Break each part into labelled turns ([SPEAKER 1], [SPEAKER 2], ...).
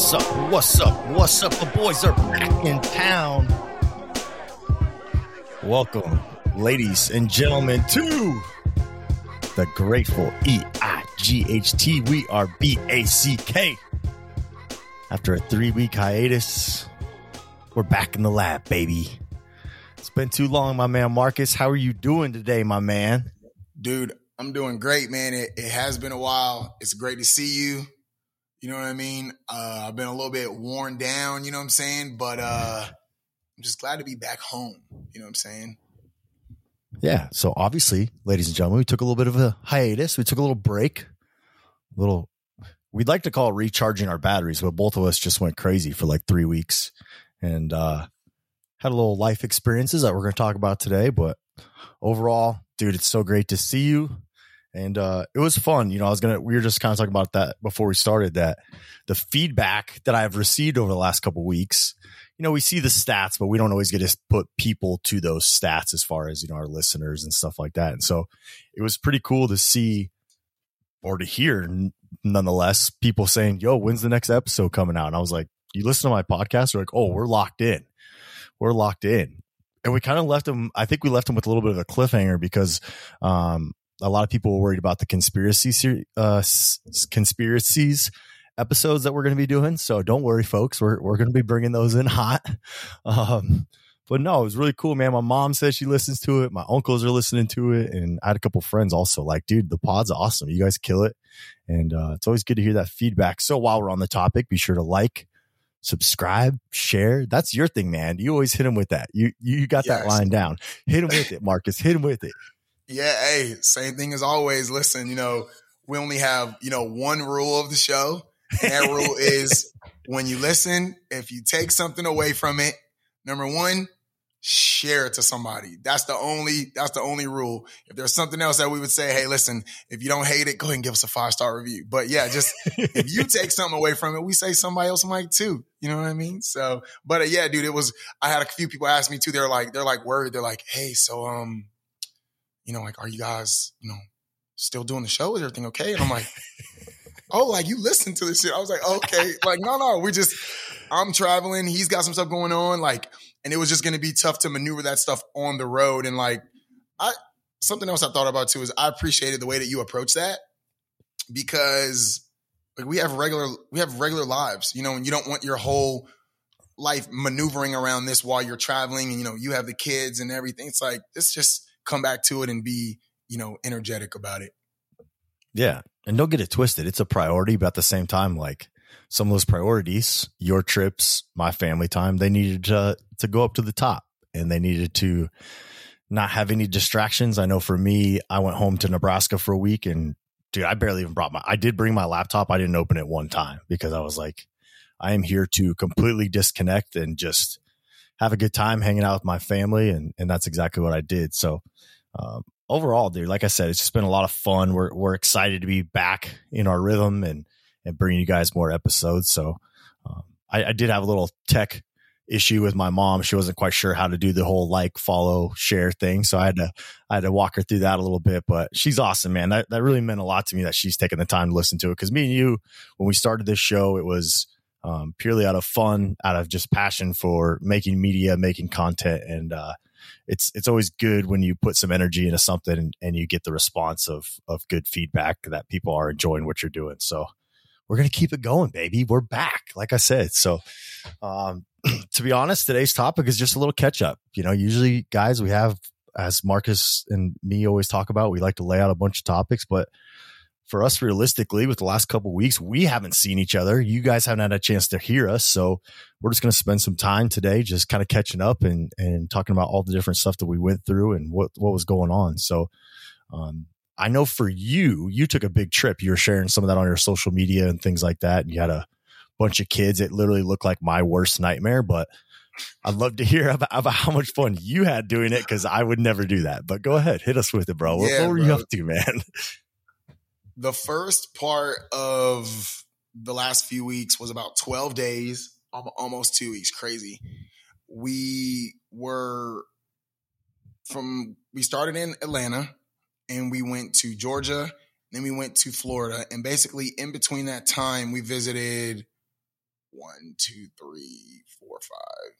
[SPEAKER 1] What's up? What's up? What's up? The boys are back in town. Welcome, ladies and gentlemen, to the Grateful E I G H T. We are B A C K. After a three week hiatus, we're back in the lab, baby. It's been too long, my man Marcus. How are you doing today, my man?
[SPEAKER 2] Dude, I'm doing great, man. It, it has been a while. It's great to see you. You know what I mean? Uh, I've been a little bit worn down, you know what I'm saying? But uh, I'm just glad to be back home. You know what I'm saying?
[SPEAKER 1] Yeah. So obviously, ladies and gentlemen, we took a little bit of a hiatus. We took a little break. A little we'd like to call it recharging our batteries, but both of us just went crazy for like three weeks and uh had a little life experiences that we're gonna talk about today. But overall, dude, it's so great to see you and uh, it was fun. You know, I was gonna we were just kind of talking about that before we started. That the feedback that I've received over the last couple weeks, you know, we see the stats, but we don't always get to put people to those stats as far as you know our listeners and stuff like that. And so it was pretty cool to see or to hear, nonetheless, people saying, "Yo, when's the next episode coming out?" And I was like, "You listen to my podcast?" They're like, "Oh, we're locked in. We're locked in." and we kind of left them. I think we left them with a little bit of a cliffhanger because um, a lot of people were worried about the conspiracy uh, conspiracies episodes that we're going to be doing. So don't worry, folks. We're we're going to be bringing those in hot. Um, but no, it was really cool, man. My mom says she listens to it. My uncles are listening to it, and I had a couple friends also. Like, dude, the pod's awesome. You guys kill it, and uh, it's always good to hear that feedback. So while we're on the topic, be sure to like, subscribe, share. That's your thing, man. You always hit him with that. You you got yes. that line down. Hit him with it, Marcus. Hit him with it.
[SPEAKER 2] Yeah, hey, same thing as always. Listen, you know, we only have, you know, one rule of the show. And that rule is when you listen, if you take something away from it, number one, share it to somebody. That's the only that's the only rule. If there's something else that we would say, hey, listen, if you don't hate it, go ahead and give us a five star review. But yeah, just if you take something away from it, we say somebody else might too. You know what I mean? So, but uh, yeah, dude, it was. I had a few people ask me too. They're like, they're like worried. They're like, hey, so um, you know, like, are you guys, you know, still doing the show? Is everything okay? And I'm like, oh, like you listen to this shit. I was like, okay, like, no, no, we just, I'm traveling. He's got some stuff going on. Like, and it was just going to be tough to maneuver that stuff on the road. And like, I, something else I thought about too is I appreciated the way that you approach that because like we have regular, we have regular lives, you know, and you don't want your whole life maneuvering around this while you're traveling and, you know, you have the kids and everything. It's like, it's just, come back to it and be, you know, energetic about it.
[SPEAKER 1] Yeah. And don't get it twisted. It's a priority, but at the same time, like some of those priorities, your trips, my family time, they needed to, to go up to the top and they needed to not have any distractions. I know for me, I went home to Nebraska for a week and dude, I barely even brought my, I did bring my laptop. I didn't open it one time because I was like, I am here to completely disconnect and just have a good time hanging out with my family. And, and that's exactly what I did. So, um, overall, dude, like I said, it's just been a lot of fun. We're, we're excited to be back in our rhythm and, and bringing you guys more episodes. So, um, I, I did have a little tech issue with my mom. She wasn't quite sure how to do the whole like, follow, share thing. So I had to, I had to walk her through that a little bit, but she's awesome, man. That, that really meant a lot to me that she's taking the time to listen to it. Cause me and you, when we started this show, it was, um, purely out of fun, out of just passion for making media, making content, and uh, it's it's always good when you put some energy into something and, and, you get the response of of good feedback that people are enjoying what you're doing. So we're gonna keep it going, baby. We're back, like I said. So um, to be honest, today's topic is just a little catch up. You know, usually guys we have as Marcus and me always talk about, we like to lay out a bunch of topics, but for us realistically with the last couple weeks we haven't seen each other you guys haven't had a chance to hear us so we're just going to spend some time today just kind of catching up and and talking about all the different stuff that we went through and what what was going on so um, i know for you you took a big trip you were sharing some of that on your social media and things like that and you had a bunch of kids it literally looked like my worst nightmare but I'd love to hear about, about how much fun you had doing it because I would never do that. But go ahead, hit us with it, bro. What, yeah, what were bro. you up to, man?
[SPEAKER 2] the first part of the last few weeks was about 12 days, almost two weeks. Crazy. We were from, we started in Atlanta and we went to Georgia, then we went to Florida. And basically, in between that time, we visited one, two, three, four, five,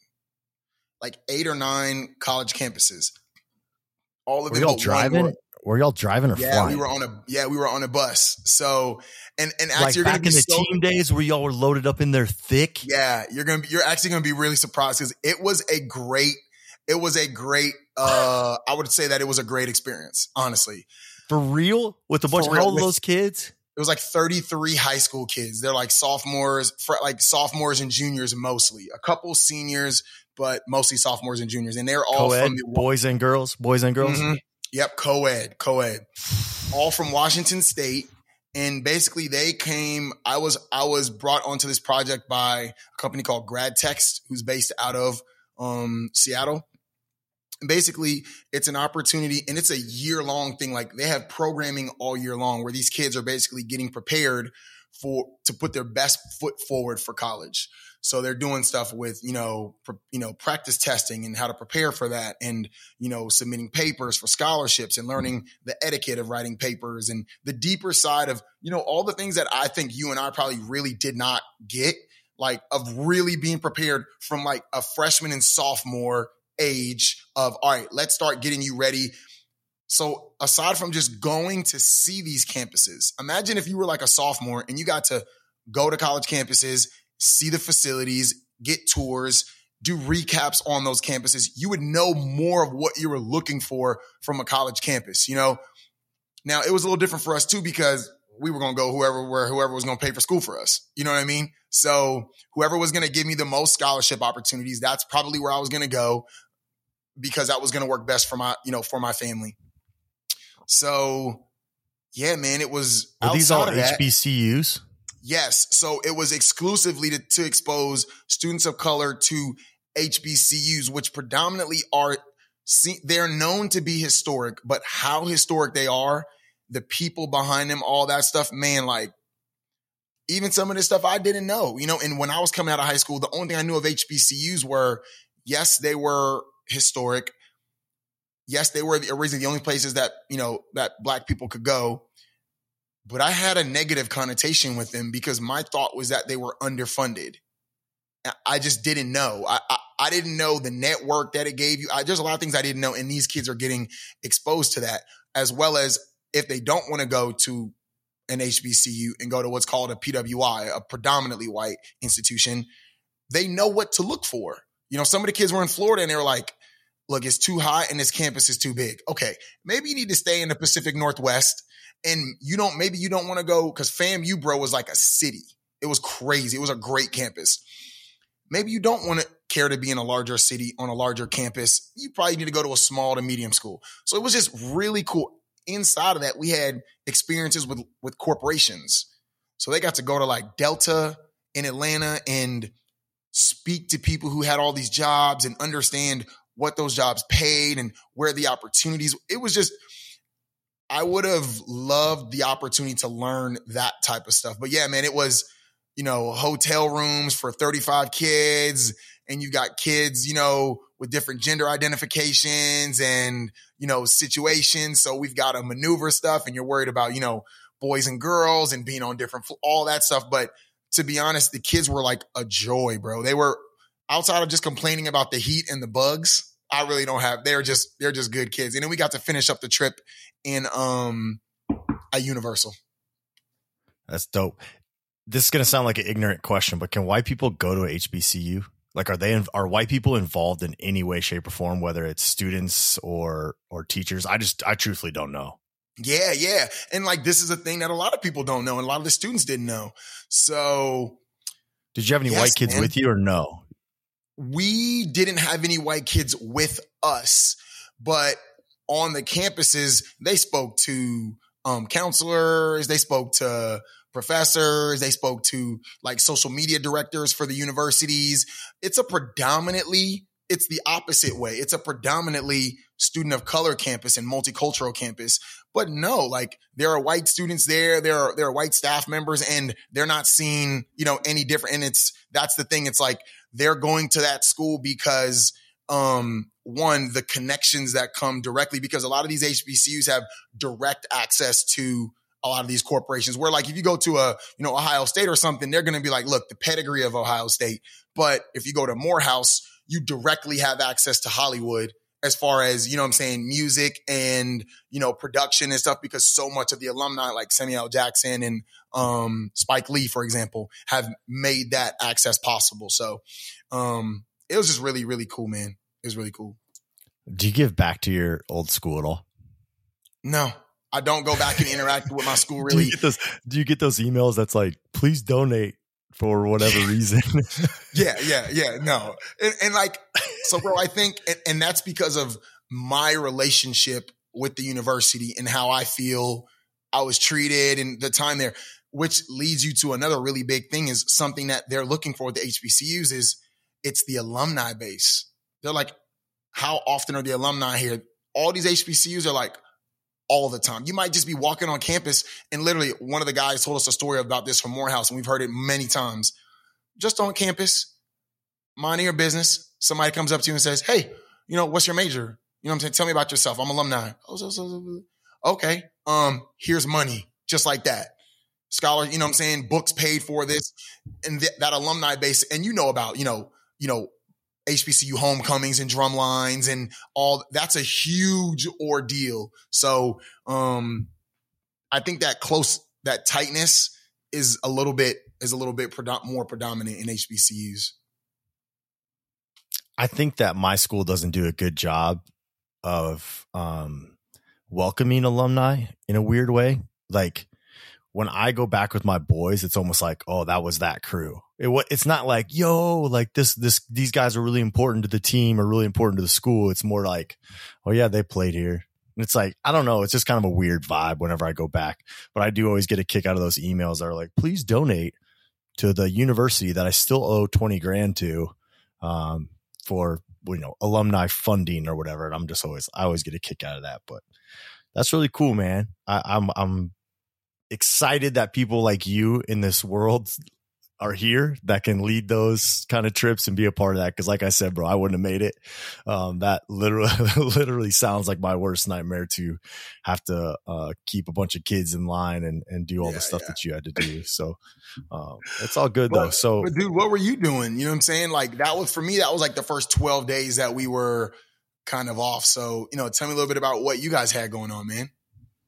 [SPEAKER 2] like eight or nine college campuses. All of
[SPEAKER 1] Were
[SPEAKER 2] them one
[SPEAKER 1] driving?
[SPEAKER 2] Were-
[SPEAKER 1] y'all driving or
[SPEAKER 2] yeah,
[SPEAKER 1] flying?
[SPEAKER 2] we were on a yeah, we were on a bus. So and and
[SPEAKER 1] like
[SPEAKER 2] actually you're gonna
[SPEAKER 1] back
[SPEAKER 2] be
[SPEAKER 1] in the
[SPEAKER 2] so,
[SPEAKER 1] team days where y'all were loaded up in there thick.
[SPEAKER 2] yeah, you're gonna be you're actually gonna be really surprised because it was a great it was a great uh I would say that it was a great experience, honestly.
[SPEAKER 1] For real? With a bunch
[SPEAKER 2] For
[SPEAKER 1] of
[SPEAKER 2] real,
[SPEAKER 1] how old are
[SPEAKER 2] with-
[SPEAKER 1] those kids?
[SPEAKER 2] It was like 33 high school kids. They're like sophomores, fr- like sophomores and juniors mostly. A couple seniors, but mostly sophomores and juniors. And they're all
[SPEAKER 1] Co-ed,
[SPEAKER 2] from the
[SPEAKER 1] boys and girls, boys and girls.
[SPEAKER 2] Mhm. Yep, co-ed, co-ed. All from Washington State. And basically they came, I was I was brought onto this project by a company called Grad Text, who's based out of um, Seattle. And basically, it's an opportunity and it's a year long thing. Like they have programming all year long where these kids are basically getting prepared for to put their best foot forward for college. So they're doing stuff with, you know, pr- you know, practice testing and how to prepare for that and, you know, submitting papers for scholarships and learning the etiquette of writing papers and the deeper side of, you know, all the things that I think you and I probably really did not get, like of really being prepared from like a freshman and sophomore age of, all right, let's start getting you ready. So aside from just going to see these campuses, imagine if you were like a sophomore and you got to go to college campuses, see the facilities, get tours, do recaps on those campuses, you would know more of what you were looking for from a college campus. You know, now it was a little different for us too because we were going to go whoever where whoever was going to pay for school for us. You know what I mean? So whoever was going to give me the most scholarship opportunities, that's probably where I was going to go because that was going to work best for my you know for my family. So yeah, man, it was
[SPEAKER 1] Were these all
[SPEAKER 2] outside of that-
[SPEAKER 1] HBCUs?
[SPEAKER 2] Yes. So it was exclusively to, to expose students of color to HBCUs, which predominantly are, see, they're known to be historic, but how historic they are, the people behind them, all that stuff, man, like even some of this stuff I didn't know, you know, and when I was coming out of high school, the only thing I knew of HBCUs were, yes, they were historic. Yes, they were the, originally the only places that, you know, that black people could go but I had a negative connotation with them because my thought was that they were underfunded. I- just didn't know. I, I, I didn't know the network that it gave you. I, there's a lot of things I didn't know, and these kids are getting exposed to that, as well as if they don't want to go to an HBCU and go to what's called a PWI, a predominantly white institution, they know what to look for. You know, some of the kids were in Florida and they were like, look, it's too high and this campus is too big. Okay, maybe you need to stay in the Pacific Northwest and you don't maybe you don't want to go because FAMU bro was like a city. It was crazy. It was a great campus. Maybe you don't want to care to be in a larger city on a larger campus. You probably need to go to a small to medium school. So it was just really cool. Inside of that, we had experiences with with corporations. So they got to go to like Delta in Atlanta and speak to people who had all these jobs and understand what those jobs paid and where the opportunities. It was just I would have loved the opportunity to learn that type of stuff. But yeah, man, it was, you know, hotel rooms for 35 kids and you got kids, you know, with different gender identifications and, you know, situations. So we've got to maneuver stuff and you're worried about, you know, boys and girls and being on different, all that stuff. But to be honest, the kids were like a joy, bro. They were outside of just complaining about the heat and the bugs. I really don't have, they're just, they're just good kids. And then we got to finish up the trip in um at Universal.
[SPEAKER 1] That's dope. This is to sound like an ignorant question, but can white people go to HBCU? Like, are they are white people involved in any way, shape, or form, whether it's students or or teachers? I just I truthfully don't know.
[SPEAKER 2] Yeah, yeah. And like this is a thing that a lot of people don't know and a lot of the students didn't know. So
[SPEAKER 1] Did you have any
[SPEAKER 2] Yes,
[SPEAKER 1] white kids
[SPEAKER 2] man.
[SPEAKER 1] with you or no?
[SPEAKER 2] We didn't have any white kids with us, but on the campuses, they spoke to um, counselors, they spoke to professors, they spoke to like social media directors for the universities. It's a predominantly, it's the opposite way. It's a predominantly student of color campus and multicultural campus. But no, like there are white students there, there are there are white staff members, and they're not seen, you know, any different. And it's that's the thing. It's like they're going to that school because um one the connections that come directly because a lot of these HBCUs have direct access to a lot of these corporations where like if you go to a, you know, Ohio State or something, they're going to be like, look, the pedigree of Ohio State. But if you go to Morehouse, you directly have access to Hollywood as far as, you know I'm saying, music and, you know, production and stuff, because so much of the alumni like Samuel Jackson and um, Spike Lee, for example, have made that access possible. So um, it was just really, really cool, man. It was really cool.
[SPEAKER 1] Do you give back to your old school at all?
[SPEAKER 2] No, I don't go back and interact with my school really.
[SPEAKER 1] Do you, get those, do you get those emails that's like, please donate for whatever reason?
[SPEAKER 2] yeah, yeah, yeah. No. And, and, like, so, bro, I think, and, and that's because of my relationship with the university and how I feel I was treated and the time there, which leads you to another really big thing is something that they're looking for the HBCUs is it's the alumni base. They're like, how often are the alumni here? All these HBCUs are like, all the time. You might just be walking on campus and literally one of the guys told us a story about this from Morehouse and we've heard it many times. Just on campus, minding your business, somebody comes up to you and says, Hey, you know, what's your major? You know what I'm saying? Tell me about yourself. I'm alumni. Okay. Um, here's money. Just like that. Scholar, you know what I'm saying? Books paid for this and th- that alumni base. And you know about, you know, you know, HBCU homecomings and drum lines and all that's a huge ordeal. So, um, I think that close, that tightness is a little bit, is a little bit more predominant in HBCUs.
[SPEAKER 1] I think that my school doesn't do a good job of, um, welcoming alumni in a weird way. Like when I go back with my boys, it's almost like, oh, that was that crew. It, it's not like, yo, like this, this, these guys are really important to the team or really important to the school. It's more like, oh yeah, they played here. And it's like, I don't know. It's just kind of a weird vibe whenever I go back, but I do always get a kick out of those emails that are like, please donate to the university that I still owe 20 grand to, um, for, you know, alumni funding or whatever. And I'm just always, I always get a kick out of that, but that's really cool, man. I, I'm, I'm excited that people like you in this world are here that can lead those kind of trips and be a part of that. Cause like I said, bro, I wouldn't have made it. Um, that literally, literally sounds like my worst nightmare to have to, uh, keep a bunch of kids in line and, and do all yeah, the stuff yeah. that you had to do. So, um, it's all good but, though. So,
[SPEAKER 2] but dude, what were you doing? You know what I'm saying? Like that was for me, that was like the first 12 days that we were kind of off. So, you know, tell me a little bit about what you guys had going on, man.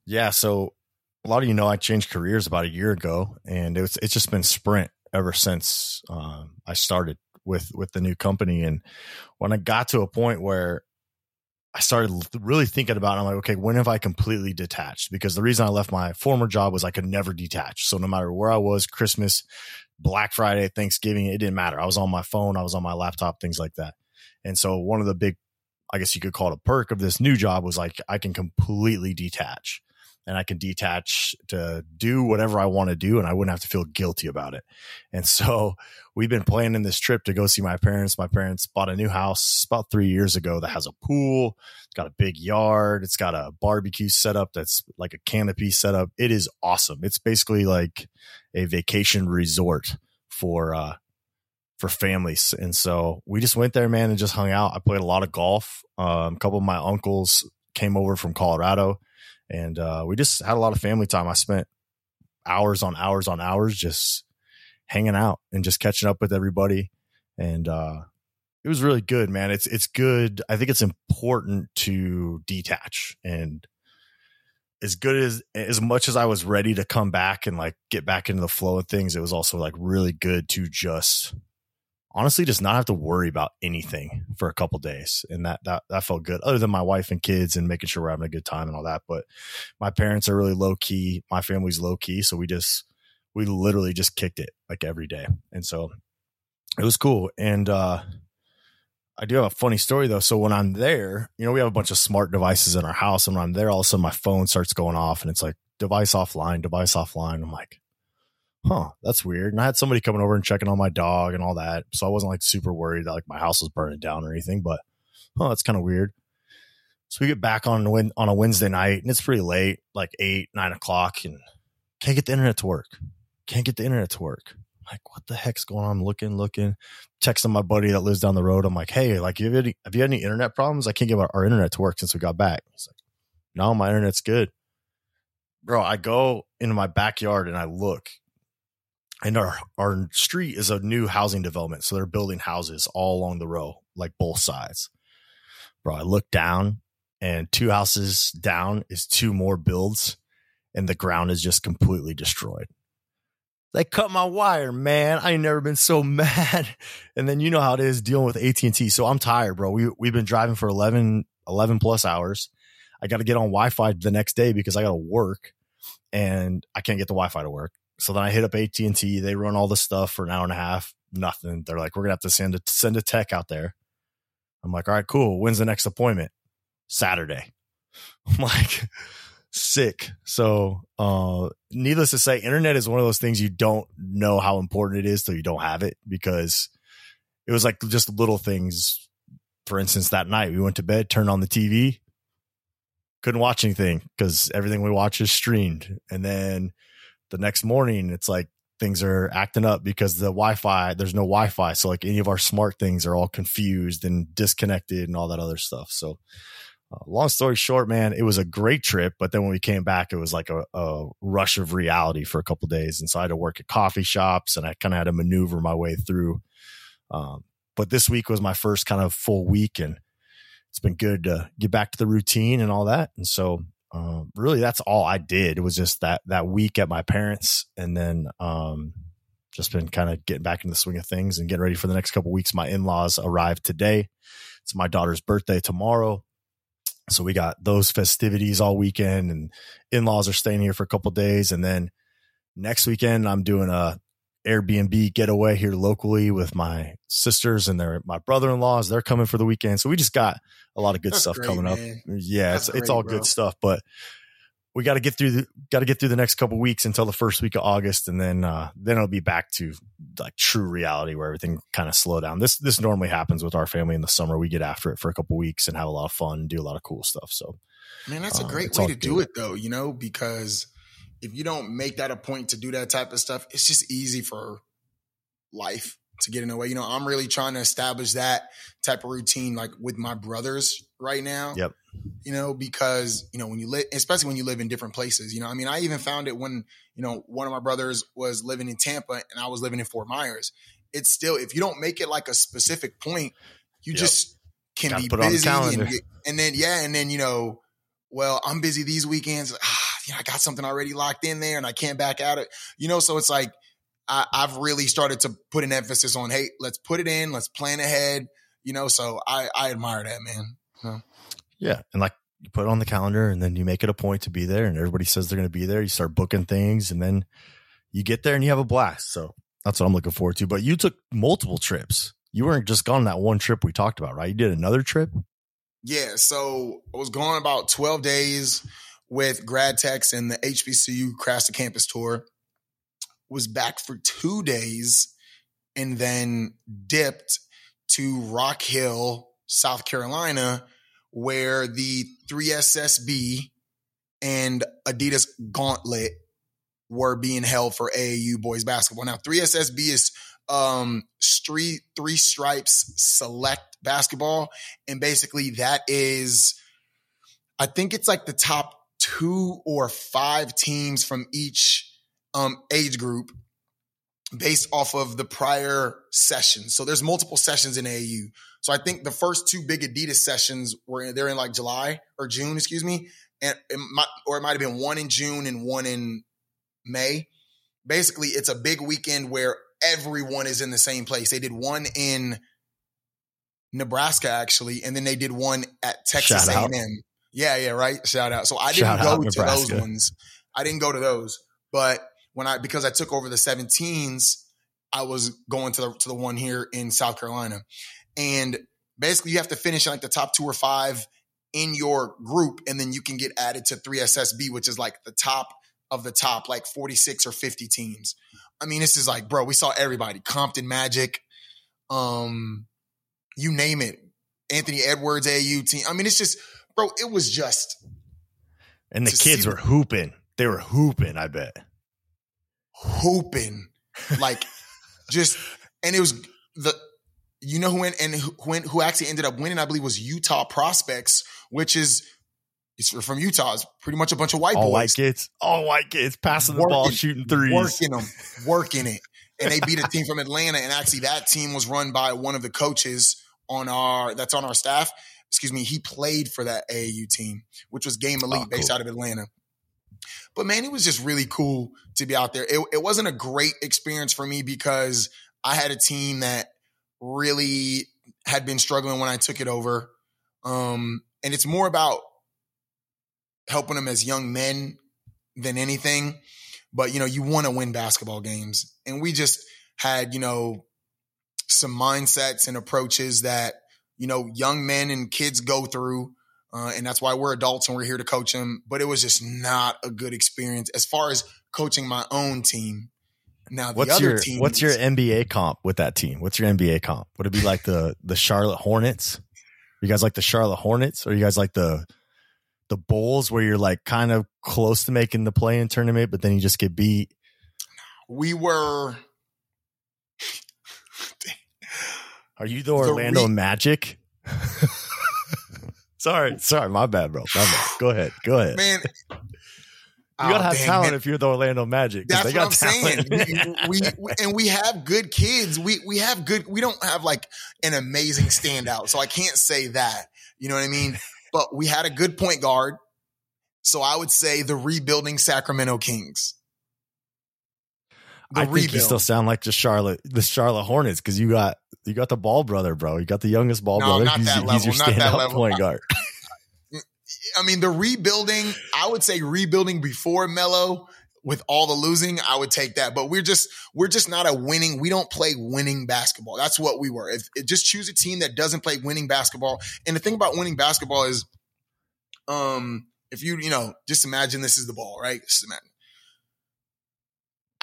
[SPEAKER 1] Yeah. So a lot of you know I changed careers about a year ago, and it's it's just been sprint ever since um, I started with with the new company. And when I got to a point where I started really thinking about, it, I'm like, okay, when have I completely detached? Because the reason I left my former job was I could never detach. So no matter where I was, Christmas, Black Friday, Thanksgiving, it didn't matter. I was on my phone, I was on my laptop, things like that. And so one of the big, I guess you could call it a perk of this new job was like I can completely detach and I can detach to do whatever I want to do and I wouldn't have to feel guilty about it. And so we've been planning this trip to go see my parents. My parents bought a new house about three years ago that has a pool. It's got a big yard. It's got a barbecue setup that's like a canopy setup. It is awesome. It's basically like a vacation resort for, uh, for families. And so we just went there, man, and just hung out. I played a lot of golf. Um, a couple of my uncles came over from Colorado and uh, we just had a lot of family time. I spent hours on hours on hours just hanging out and just catching up with everybody, and uh, it was really good, man. It's it's good. I think it's important to detach and as good as as much as I was ready to come back and like get back into the flow of things, it was also like really good to just honestly just not have to worry about anything for a couple days. And that, that that felt good other than my wife and kids and making sure we're having a good time and all that. But my parents are really low key my family's low key so we just we literally just kicked it like every day. And so it was cool. And uh I do have a funny story though. So when I'm there, you know, we have a bunch of smart devices in our house, and when I'm there, all of a sudden my phone starts going off, and it's like device offline, device offline. I'm like, huh, that's weird. And I had somebody coming over and checking on my dog and all that. So I wasn't like super worried that like my house was burning down or anything, but oh, that's kind of weird. So we get back on on a Wednesday night and it's pretty late, like eight, nine o'clock, and can't get the internet to work. Can't get the internet to work. Like, what the heck's going on? I'm looking, looking, texting my buddy that lives down the road. I'm like, hey, like, have you had any, have you had any internet problems? I can't get our internet to work since we got back. He's like, no, my internet's good bro, I go into my backyard and I look, and our our street is a new housing development, so they're building houses all along the row, like both sides. Bro, I look down, and two houses down is two more builds, and the ground is just completely destroyed. They cut my wire, man. I ain't never been so mad. And then you know how it is dealing with AT and T. So I'm tired, bro. We we've been driving for 11, 11 plus hours. I got to get on Wi-Fi the next day because I got to work, and I can't get the Wi-Fi to work. So then I hit up AT and T. They run all the stuff for an hour and a half. Nothing. They're like, we're gonna have to send a send a tech out there. I'm like, all right, cool. When's the next appointment? Saturday. I'm like, sick. So, uh, needless to say, internet is one of those things you don't know how important it is till you don't have it because it was like just little things. For instance, that night we went to bed, turned on the TV, couldn't watch anything because everything we watch is streamed. And then the next morning, it's like things are acting up because the Wi-Fi, there's no Wi-Fi. So like any of our smart things are all confused and disconnected and all that other stuff. So uh, long story short, man, it was a great trip. But then when we came back, it was like a, a rush of reality for a couple days. And so I had to work at coffee shops and I kind of had to maneuver my way through. Um, but this week was my first kind of full week and it's been good to get back to the routine and all that. And so um, really that's all I did. Was just that that week at my parents, and then um, just been kind of getting back into the swing of things and getting ready for the next couple weeks. My in laws arrived today. It's my daughter's birthday tomorrow. So we got those festivities all weekend, and in laws are staying here for a couple days, and then next weekend I'm doing a Airbnb getaway here locally with my sisters and their my brother in laws. They're coming for the weekend, so we just got a lot of good That's stuff great, coming man. up. Yeah, That's it's great, it's all bro. good stuff, but we got to get through the got to get through the next couple weeks until the first week of August, and then uh, then it'll be back to like true reality where everything kind of slow down. This this normally happens with our family in the summer. We get after it for a couple weeks and have a lot of fun, do a lot of cool stuff. So,
[SPEAKER 2] man, that's a uh, great way to good. do it, though. You know, because if you don't make that a point to do that type of stuff, it's just easy for life to get in the way. You know, I'm really trying to establish that type of routine like with my brothers right now.
[SPEAKER 1] Yep.
[SPEAKER 2] You know, because, you know, when you live, especially when you live in different places, you know, I mean, I even found it when, you know, one of my brothers was living in Tampa and I was living in Fort Myers. It's still, if you don't make it like a specific point, you yep. just can Gotta be busy. And, and, then, yeah. And then, you know, well, I'm busy these weekends. Ah, You know, I got something already locked in there and I can't back out it. You know, so it's like I, have really started to put an emphasis on, hey, let's put it in, let's plan ahead. You know, so I, I admire that, man. Know?
[SPEAKER 1] Yeah. And like you put it on the calendar and then you make it a point to be there and everybody says they're going to be there. You start booking things and then you get there and you have a blast. So that's what I'm looking forward to. But you took multiple trips. You weren't just gone that one trip we talked about, right? You did another trip?
[SPEAKER 2] Yeah. So I was gone about 12 days with grad techs and the HBCU Crash the Campus tour. Was back for two days and then dipped to Rock Hill, South Carolina, where the 3SSB and Adidas Gauntlet were being held for AAU boys basketball. Now, 3SSB is um street three stripes select basketball and basically that is I think it's like the top two or five teams from each um, age group based off of the prior sessions. So there's multiple sessions in AAU. So I think the first two big Adidas sessions were they're in like July or June, excuse me, and it might, or it might have been one in June and one in May. Basically, it's a big weekend where everyone is in the same place. They did one in Nebraska actually, and then they did one at Texas A&M. Yeah, yeah, right. Shout out. So I didn't Shout go to those ones. I didn't go to those, but when I because I took over the 17s, I was going to the to the one here in South Carolina, and basically you have to finish like the top two or five in your group, and then you can get added to 3SSB, which is like the top of the top, like 46 or 50 teams. I mean, this is like, bro, we saw everybody. Compton Magic, um, you name it. Anthony Edwards, AU team. I mean, it's just bro, it was just.
[SPEAKER 1] And the kids were hooping. They were hooping, I bet.
[SPEAKER 2] Hooping. Like, just, and it was the, you know who went and who, who actually ended up winning, I believe, was Utah Prospects, which is It's from Utah. It's pretty much a bunch of white
[SPEAKER 1] all
[SPEAKER 2] boys.
[SPEAKER 1] white kids, all white kids passing the ball, shooting threes.
[SPEAKER 2] working them, working it. And they beat a team from Atlanta. And actually, that team was run by one of the coaches on our that's on our staff. Excuse me, he played for that AAU team, which was Game Elite
[SPEAKER 1] Oh,
[SPEAKER 2] based
[SPEAKER 1] cool.
[SPEAKER 2] out of Atlanta. But man, it was just really cool to be out there. It, it wasn't a great experience for me because I had a team that really had been struggling when I took it over. Um, and it's more about helping them as young men than anything. But you know, you want to win basketball games, and we just had you know some mindsets and approaches that you know young men and kids go through. Uh, and that's why we're adults and we're here to coach them. But it was just not a good experience as far as coaching my own team. Now the
[SPEAKER 1] What's
[SPEAKER 2] other
[SPEAKER 1] your
[SPEAKER 2] team,
[SPEAKER 1] What's your NBA comp with that team? What's your NBA comp? Would it be like the the Charlotte Hornets? You guys like the Charlotte Hornets, or you guys like the the Bulls, where you're like kind of close to making the play in tournament, but then you just get beat?
[SPEAKER 2] we were
[SPEAKER 1] Are you the Orlando
[SPEAKER 2] re-
[SPEAKER 1] Magic? sorry, sorry, my bad, bro. My bad. Go ahead, go ahead.
[SPEAKER 2] man.
[SPEAKER 1] you gotta
[SPEAKER 2] Oh,
[SPEAKER 1] have
[SPEAKER 2] dang,
[SPEAKER 1] talent
[SPEAKER 2] man.
[SPEAKER 1] if you're the Orlando Magic.
[SPEAKER 2] That's
[SPEAKER 1] they
[SPEAKER 2] what
[SPEAKER 1] got
[SPEAKER 2] I'm saying.
[SPEAKER 1] talent.
[SPEAKER 2] We, we, we- and we have good kids. We we have good. We don't have like an amazing standout, so I can't say that. You know what I mean? But we had a good point guard. So I would say the rebuilding Sacramento Kings.
[SPEAKER 1] I think you still sound like the Charlotte, the Charlotte Hornets, because you got you got the Ball brother, bro. You got the youngest Ball
[SPEAKER 2] No,
[SPEAKER 1] brother.
[SPEAKER 2] not
[SPEAKER 1] he's,
[SPEAKER 2] that
[SPEAKER 1] he's your
[SPEAKER 2] level, not that level.
[SPEAKER 1] point guard.
[SPEAKER 2] I mean, the rebuilding. I would say rebuilding before Melo. With all the losing, I would take that. But we're just we're just not a winning. We don't play winning basketball. That's what we were. If, if just choose a team that doesn't play winning basketball. And the thing about winning basketball is, um, if you you know just imagine this is the ball, right? Just imagine.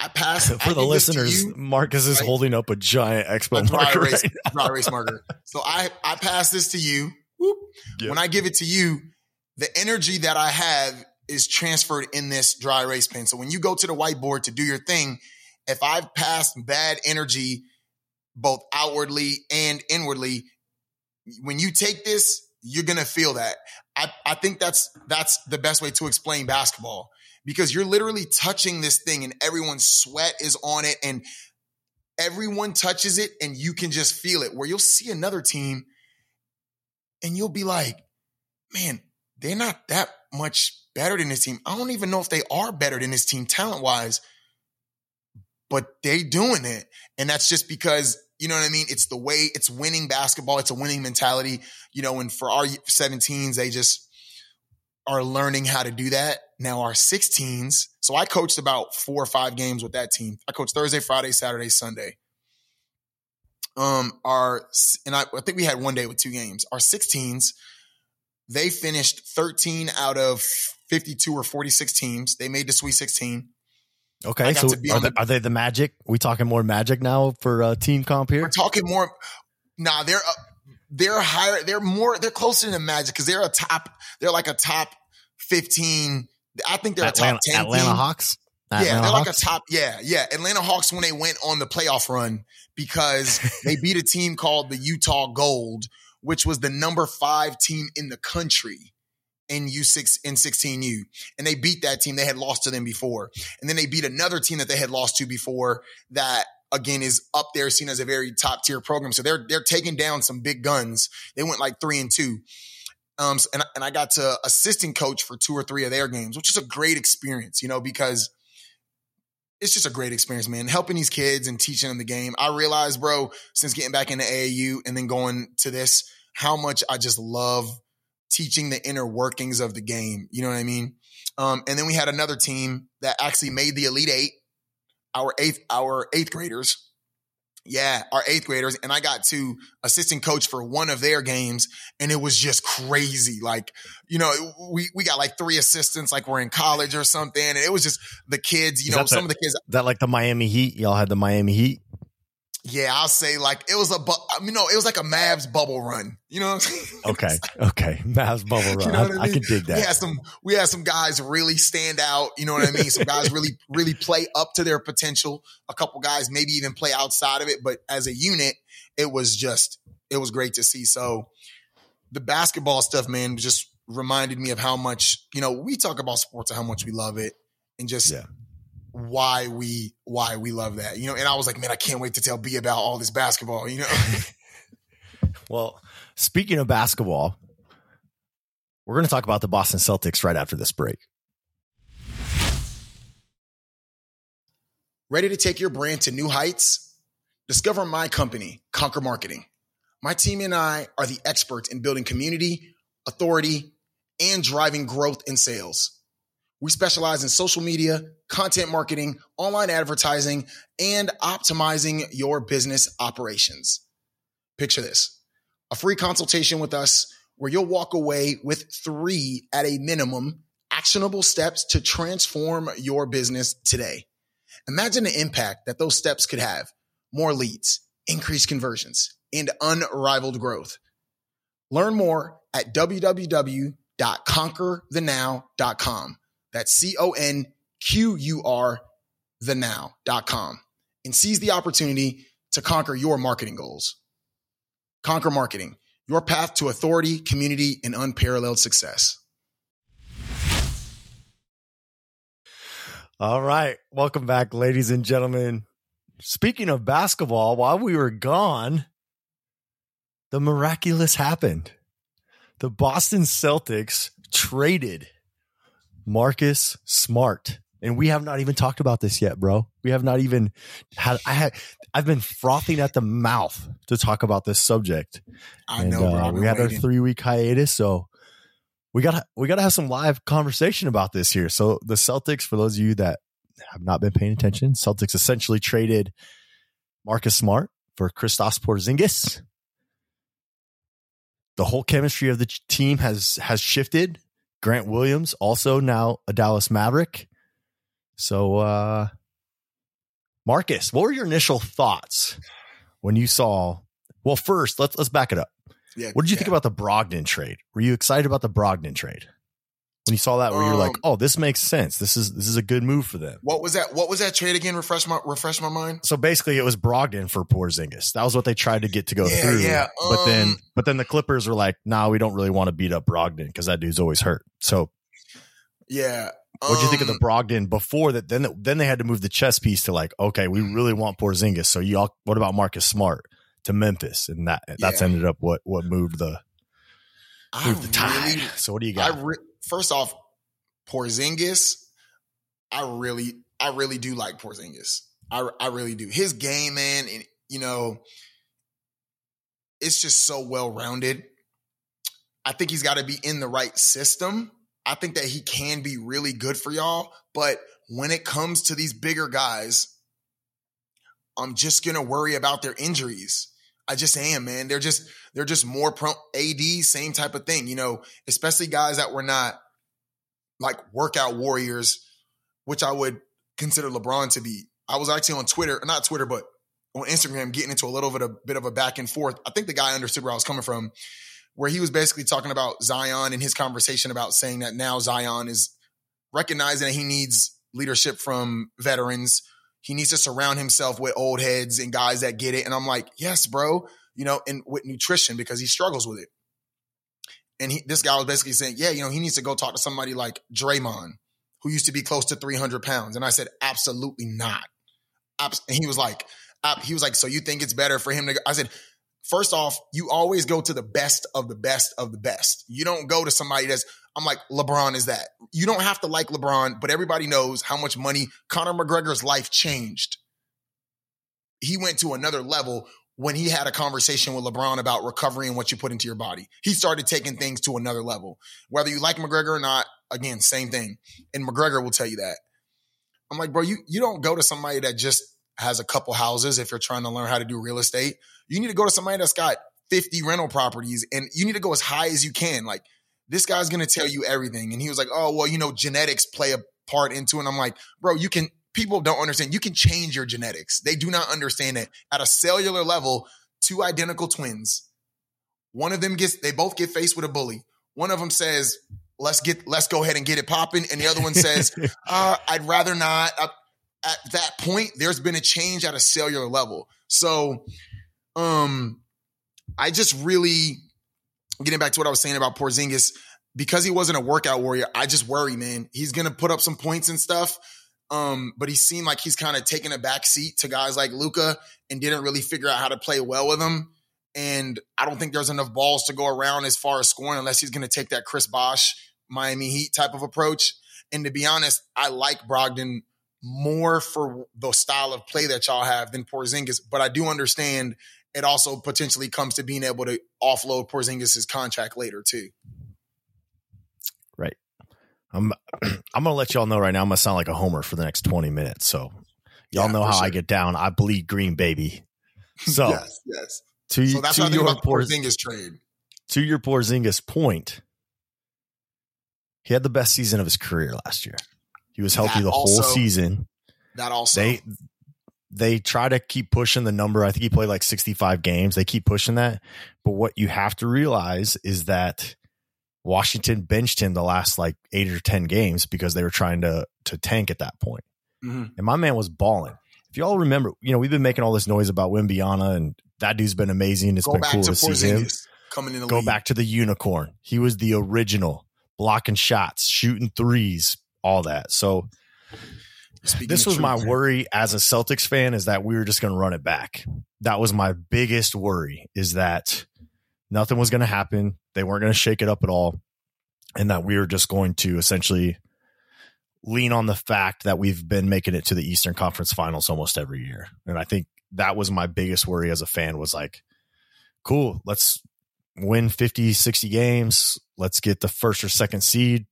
[SPEAKER 2] I pass I
[SPEAKER 1] For the
[SPEAKER 2] this to
[SPEAKER 1] listeners,
[SPEAKER 2] you,
[SPEAKER 1] Marcus is
[SPEAKER 2] right?
[SPEAKER 1] holding up a giant
[SPEAKER 2] a
[SPEAKER 1] expo
[SPEAKER 2] dry
[SPEAKER 1] marker.
[SPEAKER 2] erase,
[SPEAKER 1] right
[SPEAKER 2] dry erase marker. So I I pass this to you.
[SPEAKER 1] Yep.
[SPEAKER 2] When I give it to you, the energy that I have is transferred in this dry erase pen. So when you go to the whiteboard to do your thing, if I've passed bad energy both outwardly and inwardly, when you take this, you're gonna feel that. I, I think that's that's the best way to explain basketball because you're literally touching this thing and everyone's sweat is on it and everyone touches it and you can just feel it. Where you'll see another team and you'll be like, man, they're not that much better than this team. I don't even know if they are better than this team talent wise, but they doing it. And that's just because, you know what I mean? It's the way it's winning basketball. It's a winning mentality, you know, and for our 17s, they just are learning how to do that. Now our 16s, so I coached about four or five games with that team. I coached Thursday, Friday, Saturday, Sunday. Um, our and I, I think we had one day with two games. Our 16s, they finished 13 out of 52 or 46 teams. They made the Sweet 16.
[SPEAKER 1] Okay, so are
[SPEAKER 2] on
[SPEAKER 1] they,
[SPEAKER 2] the-
[SPEAKER 1] are they the Magic? we talking more Magic now for uh, team comp here?
[SPEAKER 2] We're talking more. Nah, they're they're higher. They're more. They're closer to Magic because they're a top. They're like a top 15. I think they're
[SPEAKER 1] Atlanta,
[SPEAKER 2] a top 10
[SPEAKER 1] Atlanta
[SPEAKER 2] team.
[SPEAKER 1] Hawks.
[SPEAKER 2] Yeah, they're like a top. Yeah, yeah. Atlanta Hawks when they went on the playoff run because they beat a team called the Utah Gold, which was the number five team in the country in U6 in 16U. And they beat that team. They had lost to them before. And then they beat another team that they had lost to before that again is up there seen as a very top tier program. So they're they're taking down some big guns. They went like 3 and 2. Um and and I got to assistant coach for two or three of their games, which is a great experience, you know, because it's just a great experience, man. Helping these kids and teaching them the game. I realized, bro, since getting back into AAU and then going to this, how much I just love teaching the inner workings of the game. You know what I mean? Um, and then we had another team that actually made the Elite Eight, our eighth, our eighth graders. Yeah, our eighth graders. And I got to assistant coach for one of their games, and it was just crazy. Like, you know, we we got like three assistants, like we're in college or something. And it was just the kids, you
[SPEAKER 1] Is
[SPEAKER 2] know, some
[SPEAKER 1] the-
[SPEAKER 2] of the kids
[SPEAKER 1] that like the Miami Heat? Y'all had the Miami Heat.
[SPEAKER 2] Yeah, I'll say like it was a, bu- I mean, no, it was like a Mavs bubble run. You know what I'm saying?
[SPEAKER 1] Okay, okay. Mavs bubble run.
[SPEAKER 2] You know
[SPEAKER 1] I,
[SPEAKER 2] I
[SPEAKER 1] I
[SPEAKER 2] mean?
[SPEAKER 1] could dig
[SPEAKER 2] We
[SPEAKER 1] that.
[SPEAKER 2] had some, we had some guys really stand out. You know what I mean? Some guys really, really play up to their potential. A couple guys maybe even play outside of it, but as a unit, it was just, it was great to see. So the basketball stuff, man, just reminded me of how much, you know, we talk about sports and how much we love it and just
[SPEAKER 1] Yeah.
[SPEAKER 2] Why we why we love that. You know, and I was like, man, I can't wait to tell B about all this basketball, you know.
[SPEAKER 1] Well, speaking of basketball, we're going to talk about the Boston Celtics right after this break.
[SPEAKER 2] Ready to take your brand to new heights? Discover my company, Conquer Marketing. My team and I are the experts in building community, authority, and driving growth in sales. We specialize in social media, content marketing, online advertising, and optimizing your business operations. Picture this a free consultation with us where you'll walk away with three at a minimum actionable steps to transform your business today. Imagine the impact that those steps could have more leads, increased conversions, and unrivaled growth. Learn more at www.conquerthenow.com. That's C O N Q U R the now.com and seize the opportunity to conquer your marketing goals. Conquer Marketing, your path to authority, community, and unparalleled success.
[SPEAKER 1] All right. Welcome back, ladies and gentlemen. Speaking of basketball, while we were gone, the miraculous happened. The Boston Celtics traded Marcus Smart. And we have not even talked about this yet, bro. We have not even had I had I've been frothing at the mouth to talk about this subject.
[SPEAKER 2] I
[SPEAKER 1] and,
[SPEAKER 2] know, bro.
[SPEAKER 1] uh, we had
[SPEAKER 2] waiting.
[SPEAKER 1] our three week hiatus, so we got to we got to have some live conversation about this here. So the Celtics, for those of you that have not been paying attention, Celtics essentially traded Marcus Smart for Kristaps Porzingis. The whole chemistry of the team has has shifted. Grant Williams also now a Dallas Maverick. So uh Marcus, what were your initial thoughts when you saw well first let's let's back it up.
[SPEAKER 2] yeah,
[SPEAKER 1] What did you
[SPEAKER 2] yeah.
[SPEAKER 1] think about the Brogdon trade? Were you excited about the Brogdon trade? When you saw that, where you're like,
[SPEAKER 2] Um,
[SPEAKER 1] "Oh, this makes sense. This is this is a good move for them."
[SPEAKER 2] What was that? What was that trade again? Refresh my refresh my mind.
[SPEAKER 1] So basically, it was Brogdon for Porzingis. That was what they tried to get to go
[SPEAKER 2] Yeah,
[SPEAKER 1] through.
[SPEAKER 2] yeah,
[SPEAKER 1] but then,
[SPEAKER 2] um,
[SPEAKER 1] but then the Clippers were like, "Nah, we don't really want to beat up Brogdon because that dude's always hurt." So,
[SPEAKER 2] Yeah.
[SPEAKER 1] what would you think of the
[SPEAKER 2] um,
[SPEAKER 1] Brogdon before that? Then, then they had to move the chess piece to like, okay, we really want Porzingis. So y'all, what about Marcus Smart to Memphis? And that that's
[SPEAKER 2] Yeah.
[SPEAKER 1] ended up what what moved the
[SPEAKER 2] I
[SPEAKER 1] moved the tide.
[SPEAKER 2] really,
[SPEAKER 1] so what do you
[SPEAKER 2] I
[SPEAKER 1] got?
[SPEAKER 2] re- first off, Porzingis. I really, I really do like Porzingis. I, I really do. His game, man, and you know, it's just so well rounded. I think he's got to be in the right system. I think that he can be really good for y'all, but when it comes to these bigger guys, I'm just gonna worry about their injuries. I just am, man. They're just they're just more prone. AD, same type of thing, you know, especially guys that were not like workout warriors, which I would consider LeBron to be. I was actually on Twitter, not Twitter, but on Instagram, getting into a little bit of bit of a back and forth. I think the guy understood where I was coming from, where he was basically talking about Zion and his conversation about saying that now Zion is recognizing that he needs leadership from veterans. He needs to surround himself with old heads and guys that get it. And I'm like, yes, bro, you know, and with nutrition because he struggles with it. And he, this guy was basically saying, yeah, you know, he needs to go talk to somebody like Draymond, who used to be close to 300 pounds. And I said, absolutely not. And he was like, he was like, so you think it's better for him to go? I said, first off, you always go to the best of the best of the best. You don't go to somebody that's, I'm like, LeBron is that. You don't have to like LeBron, but everybody knows how much money Conor McGregor's life changed. He went to another level when he had a conversation with LeBron about recovery and what you put into your body. He started taking things to another level. Whether you like McGregor or not, again, same thing. And McGregor will tell you that. I'm like, bro, you you don't go to somebody that just has a couple houses if you're trying to learn how to do real estate. You need to go to somebody that's got 50 rental properties and you need to go as high as you can. Like this guy's going to tell you everything. And he was like, oh, well, you know, genetics play a part into it. And I'm like, bro, you can, people don't understand. You can change your genetics. They do not understand it. At a cellular level, two identical twins, one of them gets, they both get faced with a bully. One of them says, let's get, let's go ahead and get it popping. And the other one says, uh, I'd rather not. Uh, at that point, there's been a change at a cellular level. So, um, I just really getting back to what I was saying about Porzingis. because he wasn't a workout warrior, I just worry, man. He's gonna put up some points and stuff. Um, but he seemed like he's kind of taking a back seat to guys like Luka and didn't really figure out how to play well with him. And I don't think there's enough balls to go around as far as scoring unless he's going to take that Chris Bosh Miami Heat type of approach. And to be honest, I like Brogdon more for the style of play that y'all have than Porzingis, but I do understand it also potentially comes to being able to offload Porzingis' contract later too.
[SPEAKER 1] Right. I'm I'm gonna let y'all know right now. I'm gonna sound like a homer for the next 20 minutes. So y'all yeah, know how sure. I get down. I bleed green, baby. So
[SPEAKER 2] yes, yes.
[SPEAKER 1] To,
[SPEAKER 2] so that's
[SPEAKER 1] to
[SPEAKER 2] what I think about Porzingis trade.
[SPEAKER 1] To your Porzingis point, he had the best season of his career last year. He was healthy that the also, whole season.
[SPEAKER 2] That also
[SPEAKER 1] they they try to keep pushing the number. I think he played like 65 games. They keep pushing that. But what you have to realize is that Washington benched him the last like eight or 10 games because they were trying to to tank at that point. Mm-hmm. And my man was balling. If y'all remember, you know, we've been making all this noise about Wembanyama and that dude's been amazing. It's Go been cool to, to see him.
[SPEAKER 2] Coming in
[SPEAKER 1] Go
[SPEAKER 2] league.
[SPEAKER 1] back to the unicorn. He was the original blocking shots, shooting threes, all that. So this was my worry as a Celtics fan is that we were just going to run it back. That was my biggest worry is that nothing was going to happen. They weren't going to shake it up at all. And that we were just going to essentially lean on the fact that we've been making it to the Eastern Conference finals almost every year. And I think that was my biggest worry as a fan was like, cool, let's win 50, 60 games. Let's get the first or second seed.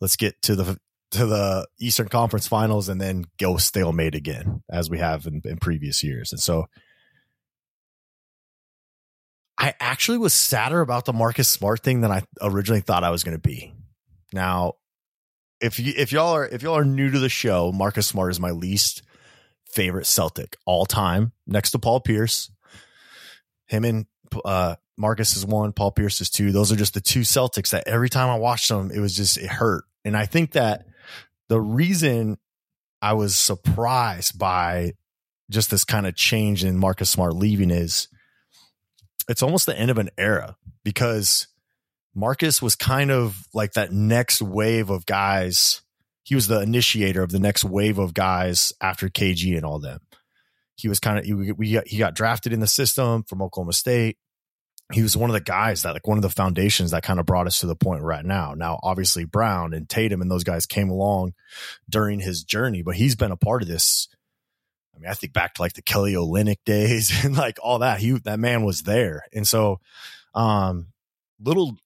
[SPEAKER 1] Let's get to the to the Eastern Conference Finals and then go stalemate again, as we have in, in previous years. And so I actually was sadder about the Marcus Smart thing than I originally thought I was going to be. Now, if you if y'all are if y'all are new to the show, Marcus Smart is my least favorite Celtic all time, next to Paul Pierce. Him and uh, Marcus is one, Paul Pierce is two. Those are just the two Celtics that every time I watched them, it was just it hurt. And I think that the reason I was surprised by just this kind of change in Marcus Smart leaving is it's almost the end of an era because Marcus was kind of like that next wave of guys. He was the initiator of the next wave of guys after KG and all them. He was kind of he, we he got drafted in the system from Oklahoma State he was one of the guys that like one of the foundations that kind of brought us to the point we're now. Now, obviously Brown and Tatum and those guys came along during his journey, but he's been a part of this. I mean, I think back to like the Kelly Olynyk days and like all that. He that man was there. And so um little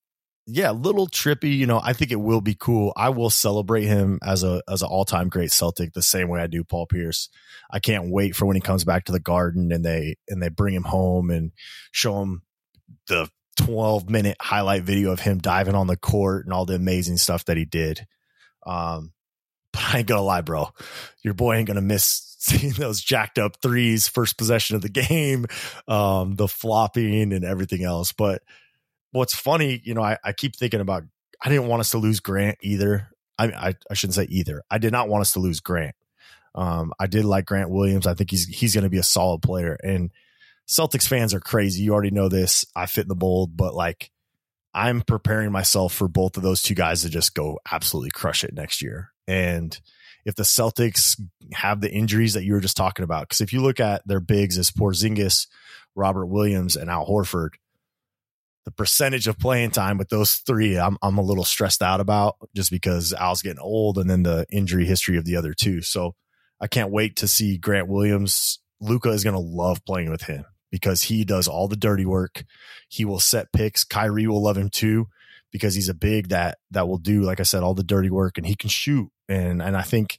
[SPEAKER 1] yeah, little trippy, you know, I think it will be cool. I will celebrate him as a as an all-time great Celtic the same way I do Paul Pierce. I can't wait for when he comes back to the garden and they and they bring him home and show him the 12 minute highlight video of him diving on the court and all the amazing stuff that he did. Um, but I ain't gonna lie, bro. Your boy ain't gonna miss seeing those jacked up threes, first possession of the game, um, the flopping and everything else. But what's funny, you know, I, I keep thinking about I didn't want us to lose Grant either. I, I, I shouldn't say either. I did not want us to lose Grant. Um, I did like Grant Williams. I think he's he's going to be a solid player. And Celtics fans are crazy. You already know this. I fit in the mold, but like I'm preparing myself for both of those two guys to just go absolutely crush it next year. And if the Celtics have the injuries that you were just talking about, because if you look at their bigs as Porzingis, Robert Williams, and Al Horford, the percentage of playing time with those three, I'm I'm a little stressed out about just because Al's getting old, and then the injury history of the other two. So I can't wait to see Grant Williams. Luka is going to love playing with him because he does all the dirty work. He will set picks. Kyrie will love him too because he's a big that that will do, like I said, all the dirty work and he can shoot. And and I think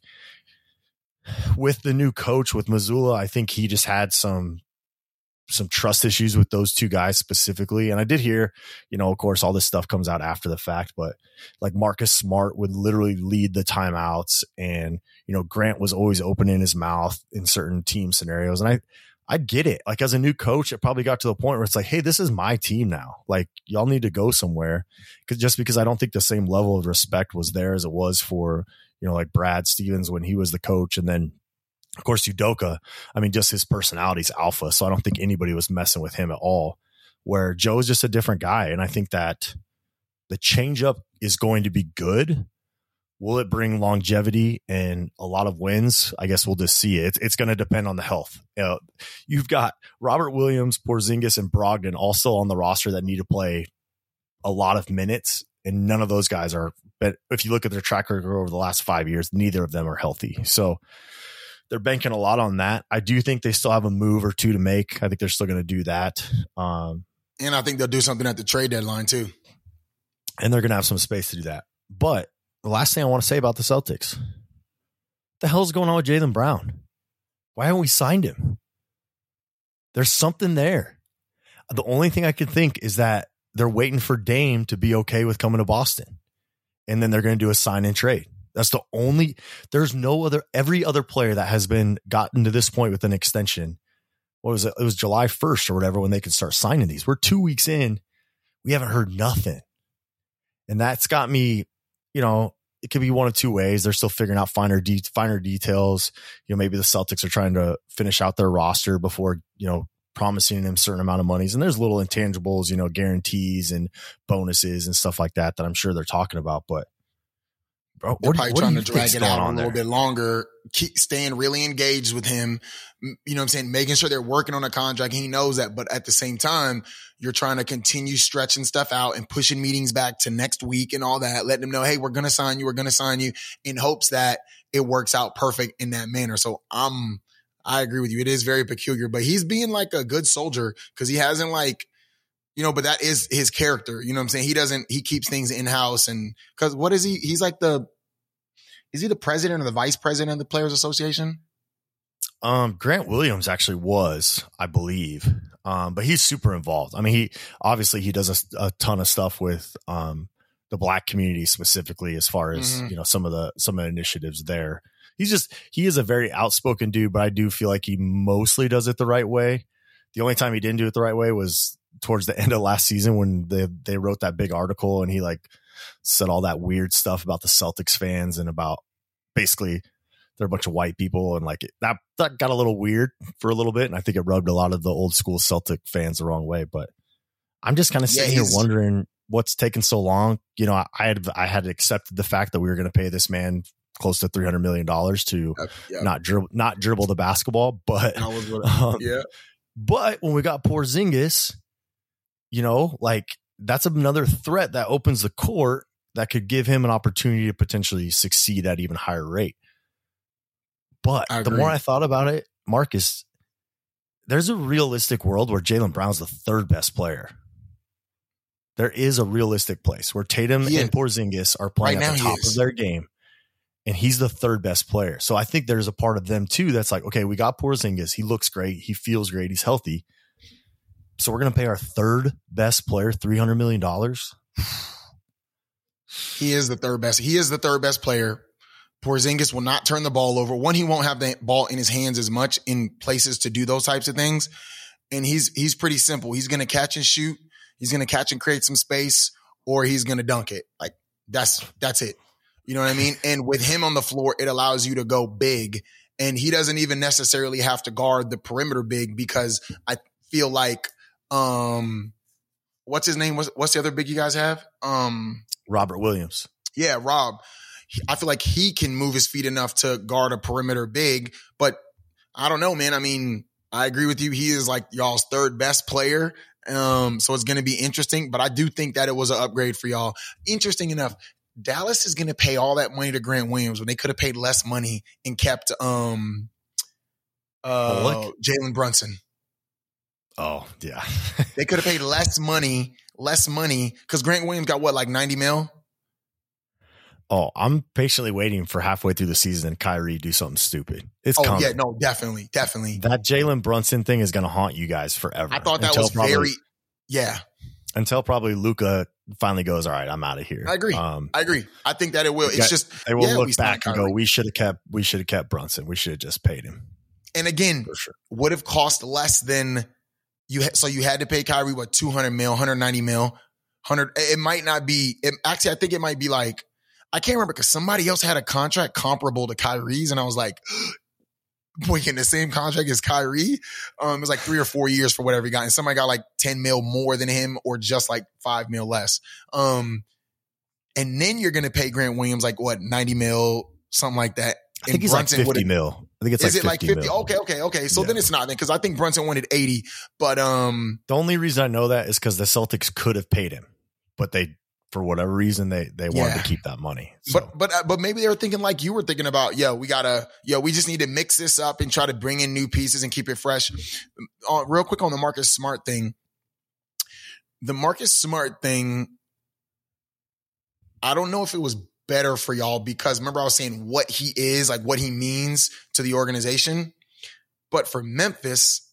[SPEAKER 1] with the new coach with Mazzulla, I think he just had some some trust issues with those two guys specifically. And I did hear, you know, of course, all this stuff comes out after the fact, but like Marcus Smart would literally lead the timeouts and, you know, Grant was always opening his mouth in certain team scenarios. And I, I get it. Like as a new coach, it probably got to the point where it's like, hey, this is my team now. Like y'all need to go somewhere. Cause just because I don't think the same level of respect was there as it was for, you know, like Brad Stevens when he was the coach. And then of course Udoka, I mean, just his personality's alpha. So I don't think anybody was messing with him at all. Where Joe's just a different guy. And I think that The changeup is going to be good. Will it bring longevity and a lot of wins? I guess we'll just see it. It's, it's going to depend on the health. You know, you've got Robert Williams, Porzingis, and Brogdon also on the roster that need to play a lot of minutes, and none of those guys are. But if you look at their track record over the last five years, neither of them are healthy. So they're banking a lot on that. I do think they still have a move or two to make. I think they're still going to do that. Um,
[SPEAKER 2] and I think they'll do something at the trade deadline too.
[SPEAKER 1] And they're going to have some space to do that. But the last thing I want to say about the Celtics, What the hell's going on with Jaylen Brown? Why haven't we signed him? There's something there. The only thing I could think is that they're waiting for Dame to be okay with coming to Boston. And then they're going to do a sign and trade. That's the only, there's no other, every other player that has been gotten to this point with an extension. What was it? It was July 1st or whatever when they could start signing these. We're two weeks in. We haven't heard nothing. And that's got me, you know, it could be one of two ways. They're still figuring out finer, de- finer details. You know, maybe the Celtics are trying to finish out their roster before, you know, promising them certain amount of monies. And there's little intangibles, you know, guarantees and bonuses and stuff like that that I'm sure they're talking about. But
[SPEAKER 2] bro, they're probably trying to drag it out a little there? bit longer, keep staying really engaged with him. You know what I'm saying? Making sure they're working on a contract. He knows that. But at the same time, you're trying to continue stretching stuff out and pushing meetings back to next week and all that, letting them know, hey, we're going to sign you. We're going to sign you in hopes that it works out perfect in that manner. So I'm, I agree with you. It is very peculiar, but he's being like a good soldier because he hasn't like, you know, but that is his character. You know what I'm saying? He doesn't, he keeps things in house and cause what is he? He's like the, is he the president or the vice president of the Players Association?
[SPEAKER 1] Um, Grant Williams actually was, I believe. Um, but he's super involved. I mean, he obviously he does a, a ton of stuff with um the black community specifically as far as mm-hmm. you know some of the some of the initiatives there he's just he is a very outspoken dude, but I do feel like he mostly does it the right way. The only time he didn't do it the right way was towards the end of last season when they they wrote that big article and he like said all that weird stuff about the Celtics fans and about basically they're a bunch of white people and like that that got a little weird for a little bit and I think it rubbed a lot of the old school Celtic fans the wrong way. But I'm just kind of sitting yeah, here wondering what's taking so long. You know, I, I had I had accepted the fact that we were going to pay this man close to three hundred million dollars to yep, yep. not dribble not dribble the basketball, but um, yeah. But when we got Porzingis, you know, like that's another threat that opens the court that could give him an opportunity to potentially succeed at even higher rate. But the more I thought about it, Marcus, there's a realistic world where Jaylen Brown's the third best player. There is a realistic place where Tatum and Porzingis are playing right at the top of their game and he's the third best player. So I think there's a part of them too that's like, okay, we got Porzingis. He looks great. He feels great. He's healthy. So we're going to pay our third best player $300 million.
[SPEAKER 2] He is the third best. He is the third best player. Porzingis will not turn the ball over. One, he won't have the ball in his hands as much in places to do those types of things. And he's, he's pretty simple. He's going to catch and shoot. He's going to catch and create some space or he's going to dunk it. Like that's, that's it. You know what I mean? And with him on the floor, it allows you to go big. And he doesn't even necessarily have to guard the perimeter big because I feel like um what's his name? What's, what's the other big you guys have? Um
[SPEAKER 1] Robert Williams.
[SPEAKER 2] Yeah, Rob. I feel like he can move his feet enough to guard a perimeter big, but I don't know, man. I mean, I agree with you. He is like y'all's third best player. Um, so it's going to be interesting, but I do think that it was an upgrade for y'all. Interesting enough, Dallas is going to pay all that money to Grant Williams when they could have paid less money and kept um uh Jalen Brunson.
[SPEAKER 1] Oh yeah,
[SPEAKER 2] they could have paid less money, less money because Grant Williams got what like ninety mil.
[SPEAKER 1] Oh, I'm patiently waiting for halfway through the season and Kyrie do something stupid. It's oh coming. yeah,
[SPEAKER 2] no, definitely, definitely.
[SPEAKER 1] That Jalen Brunson thing is going to haunt you guys forever.
[SPEAKER 2] I thought that was probably, very, yeah.
[SPEAKER 1] Until probably Luka finally goes, all right, I'm out of here.
[SPEAKER 2] I agree. Um, I agree. I think that it will. It's got, just
[SPEAKER 1] they will yeah, look back and go, we should have kept, we should have kept Brunson. We should have just paid him.
[SPEAKER 2] And again, sure. would have cost less than you. So you had to pay Kyrie what 200 mil, 190 mil, 100. It might not be. It, actually, I think it might be like I can't remember because somebody else had a contract comparable to Kyrie's, and I was like, boy, in the same contract as Kyrie. Um, it was like three or four years for whatever he got. And somebody got like 10 mil more than him or just like five mil less. Um, and then you're going to pay Grant Williams like what ninety mil, something like that.
[SPEAKER 1] I think
[SPEAKER 2] And
[SPEAKER 1] he's
[SPEAKER 2] Brunson
[SPEAKER 1] like 50 mil. I think it's
[SPEAKER 2] Is
[SPEAKER 1] like
[SPEAKER 2] it like
[SPEAKER 1] 50
[SPEAKER 2] 50?
[SPEAKER 1] mil.
[SPEAKER 2] Okay, okay, okay. So
[SPEAKER 1] Yeah.
[SPEAKER 2] then it's not then because I think Brunson wanted 80, but um,
[SPEAKER 1] The only reason I know that is because the Celtics could have paid him, but they, for whatever reason, they they wanted to keep that money. So
[SPEAKER 2] but but uh, but maybe they were thinking like you were thinking about. Yo, we gotta. Yo, we just need to mix this up and try to bring in new pieces and keep it fresh. Uh, real quick on the Marcus Smart thing. The Marcus Smart thing. I don't know if it was better for y'all because remember I was saying what he is, like what he means to the organization. But for Memphis,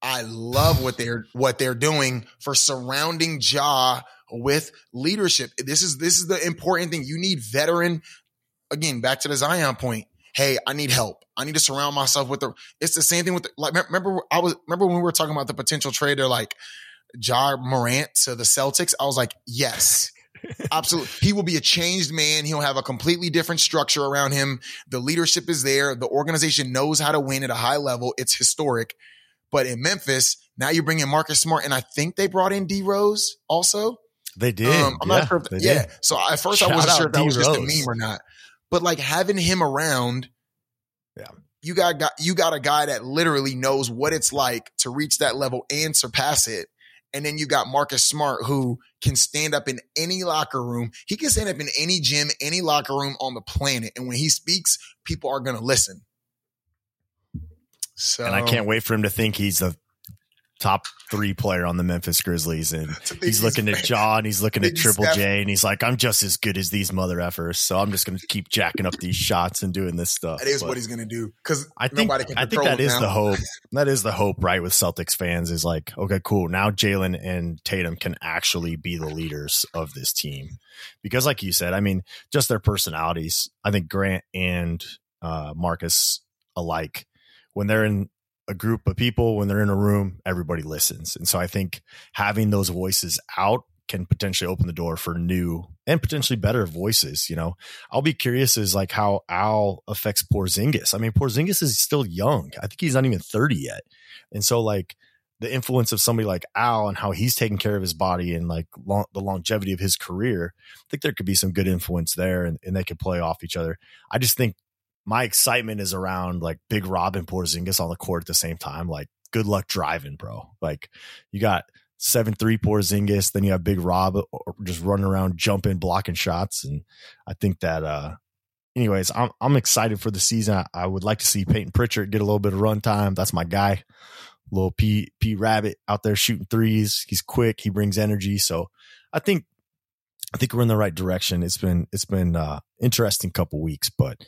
[SPEAKER 2] I love what they're what they're doing for surrounding Ja with leadership. This is this is the important thing. You need veteran. Again, back to the Zion point. Hey, I need help. I need to surround myself with the. It's the same thing with the, like. Remember, I was remember when we were talking about the potential trade. They're like Ja Morant to the Celtics. I was like, yes, absolutely. He will be a changed man. He'll have a completely different structure around him. The leadership is there. The organization knows how to win at a high level. It's historic. But in Memphis, now you bring in Marcus Smart, and I think they brought in D Rose also.
[SPEAKER 1] they did.
[SPEAKER 2] Um, I'm
[SPEAKER 1] yeah,
[SPEAKER 2] not sure. If, yeah.
[SPEAKER 1] did.
[SPEAKER 2] So at first
[SPEAKER 1] Shout
[SPEAKER 2] I wasn't sure if that was just a meme or not. But like having him around,
[SPEAKER 1] Yeah.
[SPEAKER 2] you got, got you got a guy that literally knows what it's like to reach that level and surpass it. And then you got Marcus Smart who can stand up in any locker room. He can stand up in any gym, any locker room on the planet. And when he speaks, people are going to listen. So
[SPEAKER 1] And I can't wait for him to think he's the top three player on the Memphis Grizzlies. And he's looking at John, he's looking at Triple. J, and he's like, I'm just as good as these mother effers. So I'm just going to keep jacking up these shots and doing this stuff.
[SPEAKER 2] That is
[SPEAKER 1] But
[SPEAKER 2] what he's going to do because
[SPEAKER 1] I think,
[SPEAKER 2] nobody can
[SPEAKER 1] I think that is
[SPEAKER 2] now.
[SPEAKER 1] the hope. That is the hope, right? With Celtics fans is like, okay, cool. Now Jalen and Tatum can actually be the leaders of this team. Because like you said, I mean, just their personalities. I think Grant and uh, Marcus alike, when they're in a group of people, when they're in a room, everybody listens. And so I think having those voices out can potentially open the door for new and potentially better voices. You know, I'll be curious as like how Al affects Porzingis. I mean, Porzingis is still young. I think he's not even 30 yet. And so like the influence of somebody like Al and how he's taking care of his body and like long, the longevity of his career, I think there could be some good influence there and, and they could play off each other. I just think my excitement is around like Big Rob and Porzingis on the court at the same time. Like, good luck driving, bro. Like, you got seven three Porzingis, then you have Big Rob just running around, jumping, blocking shots, and I think that. uh Anyways, I'm I'm excited for the season. I, I would like to see Payton Pritchard get a little bit of run time. That's my guy, little P P Rabbit out there shooting threes. He's quick. He brings energy. So I think I think we're in the right direction. It's been it's been uh interesting couple weeks, but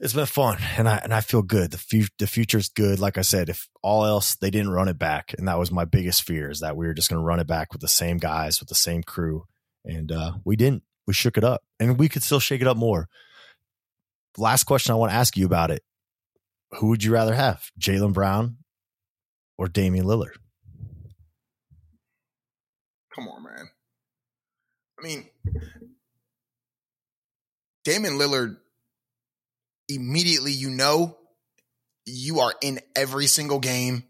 [SPEAKER 1] it's been fun and I and I feel good. The fu- the future's good. Like I said, if all else they didn't run it back, and that was my biggest fear is that we were just going to run it back with the same guys with the same crew, and uh, we didn't. We shook it up, and we could still shake it up more. Last question I want to ask you about it: Who would you rather have, Jaylen Brown or Damian Lillard?
[SPEAKER 2] Come on, man. I mean, Damian Lillard, immediately you know you are in every single game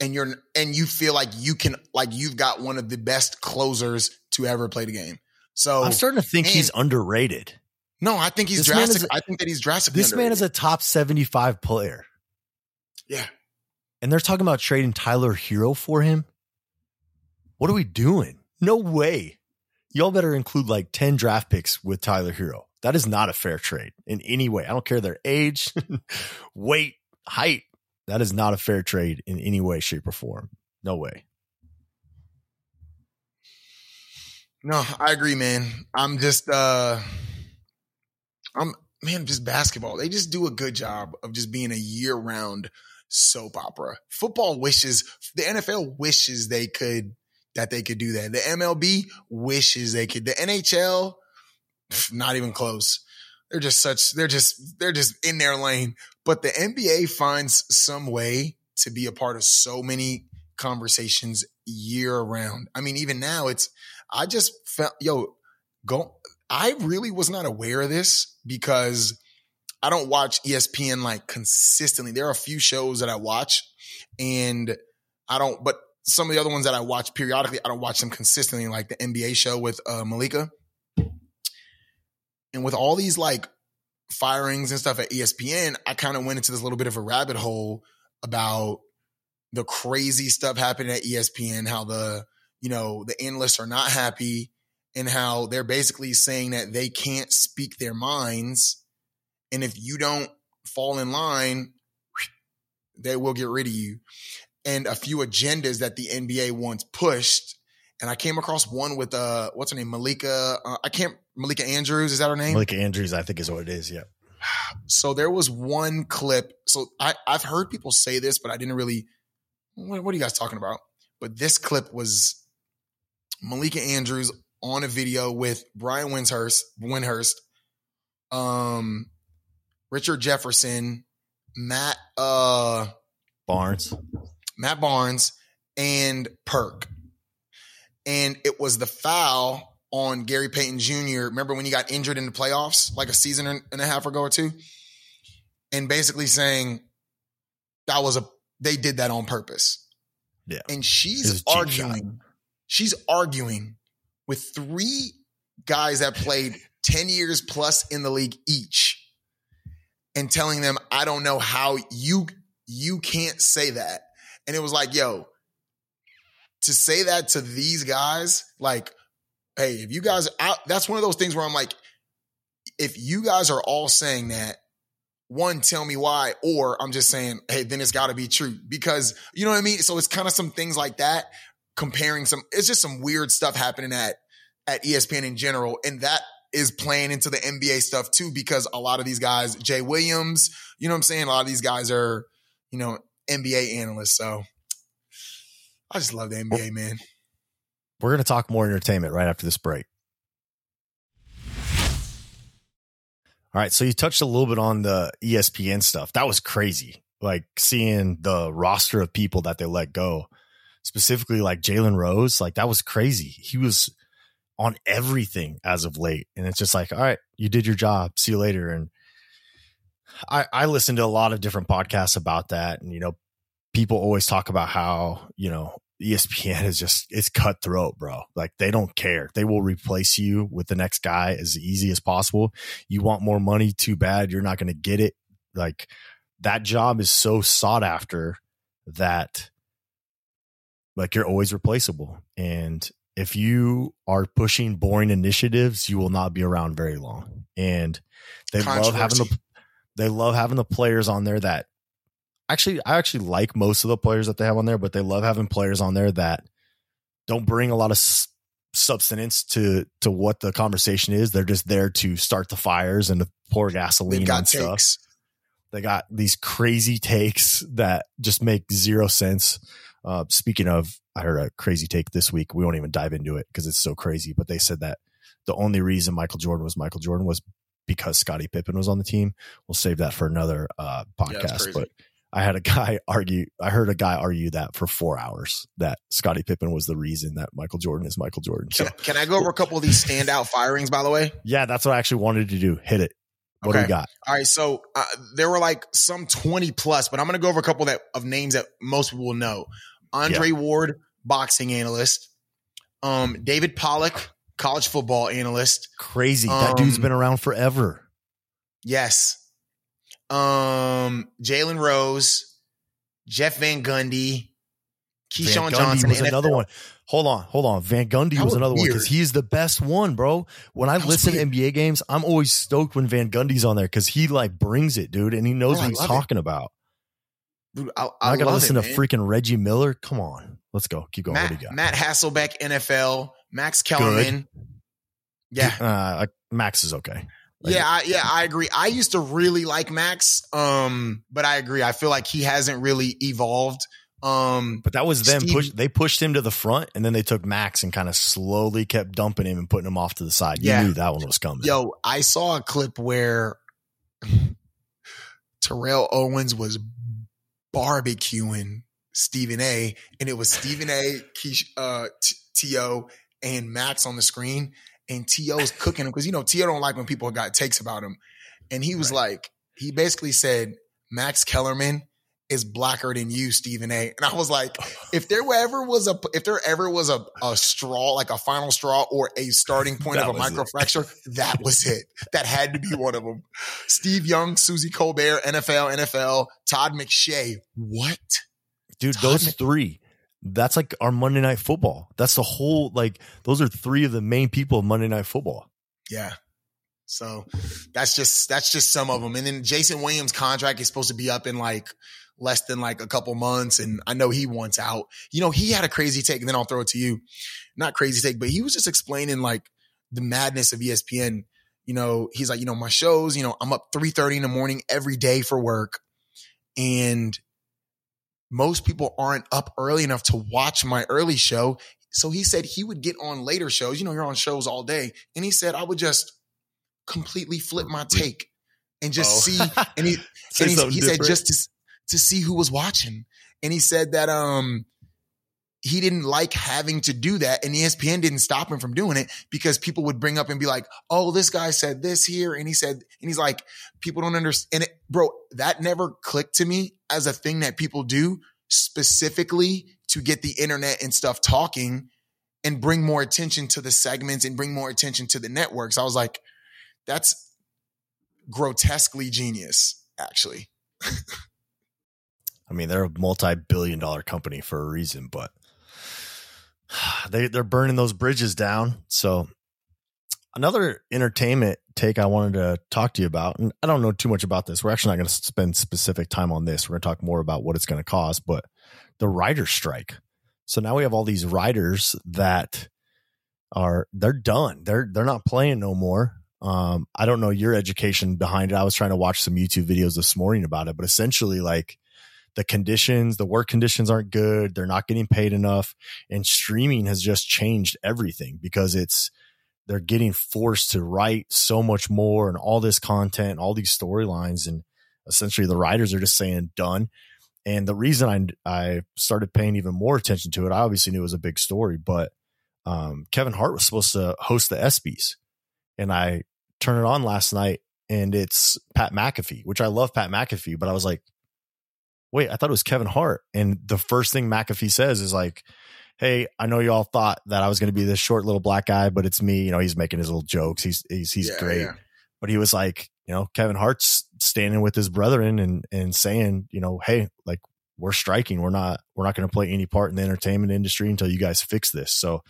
[SPEAKER 2] and you're and you feel like you can like you've got one of the best closers to ever play the game. So
[SPEAKER 1] I'm starting to think
[SPEAKER 2] and-
[SPEAKER 1] he's underrated.
[SPEAKER 2] no, I think he's
[SPEAKER 1] This
[SPEAKER 2] drastic.
[SPEAKER 1] a-
[SPEAKER 2] I think that he's drastically
[SPEAKER 1] This man is a top 75 player.
[SPEAKER 2] yeah.
[SPEAKER 1] and they're talking about trading Tyler Herro for him. What are we doing? No way. Y'all better include like 10 draft picks with Tyler Herro. That is not a fair trade in any way. I don't care their age, weight, height. That is not a fair trade in any way, shape, or form. No way.
[SPEAKER 2] No, I agree, man. I'm just uh I'm man, just basketball. They just do a good job of just being a year-round soap opera. Football wishes the NFL wishes they could that they could do that. The MLB wishes they could. The NHL not even close. They're just such they're just they're just in their lane. But the NBA finds some way to be a part of so many conversations year round. I mean, even now it's I just felt yo, go I really was not aware of this because I don't watch ESPN like consistently. There are a few shows that I watch and I don't but some of the other ones that I watch periodically, I don't watch them consistently, like the NBA show with uh, Malika. And with all these like firings and stuff at ESPN, I kind of went into this little bit of a rabbit hole about the crazy stuff happening at ESPN, how the, you know, the analysts are not happy and how they're basically saying that they can't speak their minds. And if you don't fall in line, they will get rid of you. And a few agendas that the NBA once pushed. And I came across one with uh, what's her name, Malika. Uh, I can't Malika Andrews. Is that her name?
[SPEAKER 1] Malika Andrews, I think, is what it is. Yeah.
[SPEAKER 2] So there was one clip. So I, I've heard people say this, but I didn't really. What, what are you guys talking about? But this clip was Malika Andrews on a video with Brian Windhorst, Windhorst, um, Richard Jefferson, Matt uh,
[SPEAKER 1] Barnes,
[SPEAKER 2] Matt Barnes, and Perk. And it was the foul on Gary Payton Jr. Remember when he got injured in the playoffs like a season and a half ago or two? And basically saying that was a they did that on purpose.
[SPEAKER 1] Yeah.
[SPEAKER 2] And she's arguing. She's arguing with three guys that played 10 years plus in the league each and telling them, I don't know how you you can't say that. And it was like, yo, to say that to these guys, like, hey, if you guys out, that's one of those things where I'm like, if you guys are all saying that, one, tell me why, or I'm just saying, hey, then it's got to be true because you know what I mean. So it's kind of some things like that, comparing some. It's just some weird stuff happening at at ESPN in general, and that is playing into the NBA stuff too because a lot of these guys, Jay Williams, you know what I'm saying. A lot of these guys are, you know, NBA analysts. So I just love the NBA, man.
[SPEAKER 1] We're going to talk more entertainment right after this break. All right. So you touched a little bit on the ESPN stuff. That was crazy. Like seeing the roster of people that they let go, specifically like Jalen Rose. Like that was crazy. He was on everything as of late. And it's just like, all right, you did your job. See you later. And I, I listened to a lot of different podcasts about that. And, you know, people always talk about how, you know, ESPN is just it's cutthroat, bro. Like they don't care. They will replace you with the next guy as easy as possible. You want more money, too bad. You're not going to get it. Like that job is so sought after that like you're always replaceable. And if you are pushing boring initiatives, you will not be around very long. And they love having the they love having the players on there that actually I actually like most of the players that they have on there, but they love having players on there that don't bring a lot of s- substance to to what the conversation is. They're just there to start the fires and to pour gasoline on stuff. They got these crazy takes that just make zero sense. Uh, speaking of, I heard a crazy take this week. We won't even dive into it because it's so crazy. But they said that the only reason Michael Jordan was Michael Jordan was because Scottie Pippen was on the team. We'll save that for another uh, podcast. Yeah, but I had a guy argue. I heard a guy argue that for four hours that Scottie Pippen was the reason that Michael Jordan is Michael Jordan.
[SPEAKER 2] So, can, can I go over a couple of these standout firings? By the way,
[SPEAKER 1] yeah, that's what I actually wanted to do. Hit it. What okay. do you got?
[SPEAKER 2] All right, so uh, there were like some twenty plus, but I'm going to go over a couple that of names that most people will know. Andre yeah. Ward, boxing analyst. Um, David Pollack, college football analyst.
[SPEAKER 1] Crazy. That um, dude's been around forever.
[SPEAKER 2] Yes. Um, Jalen Rose, Jeff Van Gundy, Keyshawn Van Gundy Johnson
[SPEAKER 1] was NFL. another one. Hold on, hold on. Van Gundy was, was another weird. one because he's the best one, bro. When I listen weird. to NBA games, I'm always stoked when Van Gundy's on there because he like brings it, dude, and he knows bro, what he's talking it. about.
[SPEAKER 2] Dude, I, I,
[SPEAKER 1] I gotta listen
[SPEAKER 2] it,
[SPEAKER 1] to freaking Reggie Miller. Come on, let's go. Keep going.
[SPEAKER 2] Matt, Matt Hasselbeck, NFL. Max Kellerman. Good. Yeah,
[SPEAKER 1] uh, Max is okay.
[SPEAKER 2] Like, yeah, I, yeah, I agree. I used to really like Max, um, but I agree. I feel like he hasn't really evolved. Um,
[SPEAKER 1] but that was them Steve, push. They pushed him to the front, and then they took Max and kind of slowly kept dumping him and putting him off to the side. You yeah. knew that one was coming.
[SPEAKER 2] Yo, I saw a clip where Terrell Owens was barbecuing Stephen A, and it was Stephen A, Keish, uh, T.O., and Max on the screen, and T.O.'s cooking him because you know T.O. don't like when people got takes about him, and he was right. like, he basically said Max Kellerman is blacker than you, Stephen A. And I was like, if there ever was a if there ever was a, a straw, like a final straw or a starting point of a microfracture, that was it. That had to be one of them. Steve Young, Suzy Kolber, NFL, NFL, Todd McShay. What?
[SPEAKER 1] Dude, Todd those three. That's like our Monday night football. That's the whole like those are three of the main people of Monday night football.
[SPEAKER 2] Yeah. So that's just that's just some of them. And then Jason Williams' contract is supposed to be up in like less than like a couple months. And I know he wants out. You know, he had a crazy take, and then I'll throw it to you. Not crazy take, but he was just explaining like the madness of ESPN. You know, he's like, you know, my shows, you know, I'm up 3:30 in the morning every day for work. And most people aren't up early enough to watch my early show. So he said he would get on later shows. You know, you're on shows all day. And he said, I would just completely flip my take and just oh. see. And he, and he, he said just to, to see who was watching. And he said that um he didn't like having to do that. And ESPN didn't stop him from doing it because people would bring up and be like, oh, this guy said this here. And he said, and he's like, people don't understand it. Bro, that never clicked to me as a thing that people do specifically to get the internet and stuff talking and bring more attention to the segments and bring more attention to the networks. I was like, that's grotesquely genius, actually.
[SPEAKER 1] I mean, they're a multi-billion dollar company for a reason, but they they're burning those bridges down. So another entertainment take I wanted to talk to you about, and I don't know too much about this. We're actually not going to spend specific time on this. We're going to talk more about what it's going to cost, but the writer strike. So now we have all these writers that are they're done. They're they're not playing no more. Um, I don't know your education behind it. I was trying to watch some YouTube videos this morning about it, but essentially, like the conditions, the work conditions aren't good. They're not getting paid enough, and streaming has just changed everything because it's they're getting forced to write so much more and all this content, all these storylines, and essentially the writers are just saying done. And the reason I I started paying even more attention to it, I obviously knew it was a big story, but um, Kevin Hart was supposed to host the ESPYS, and I turn it on last night and it's Pat McAfee, which I love Pat McAfee, but I was like, wait, I thought it was Kevin Hart. And the first thing McAfee says is like, Hey, I know you all thought that I was going to be this short little black guy, but it's me. You know, he's making his little jokes. He's, he's, he's yeah, great. Yeah. But he was like, you know, Kevin Hart's standing with his brethren and, and saying, you know, Hey, like we're striking. We're not, we're not going to play any part in the entertainment industry until you guys fix this. So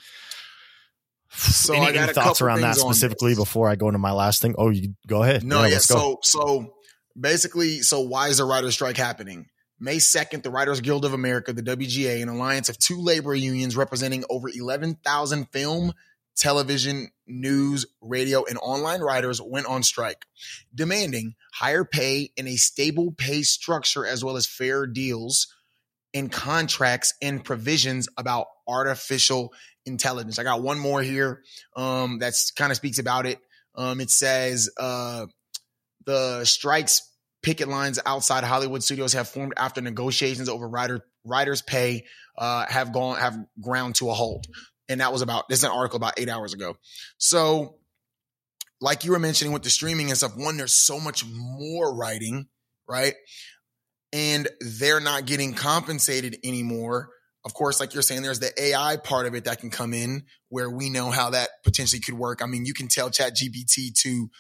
[SPEAKER 1] so any, I got any thoughts around that specifically before I go into my last thing? Oh, you go ahead.
[SPEAKER 2] No, yeah. yeah so so basically, so why is the writer's strike happening? May 2nd, the Writers Guild of America, the WGA, an alliance of two labor unions representing over 11,000 film, television, news, radio, and online writers went on strike, demanding higher pay and a stable pay structure as well as fair deals in contracts and provisions about artificial intelligence. I got one more here um, that's kind of speaks about it. Um, it says uh, the strikes picket lines outside Hollywood studios have formed after negotiations over writer writers' pay uh, have gone have ground to a halt. And that was about this is an article about eight hours ago. So, like you were mentioning with the streaming and stuff, one there's so much more writing, right? And they're not getting compensated anymore of course, like you're saying, there's the AI part of it that can come in where we know how that potentially could work. I mean, you can tell Chat GPT to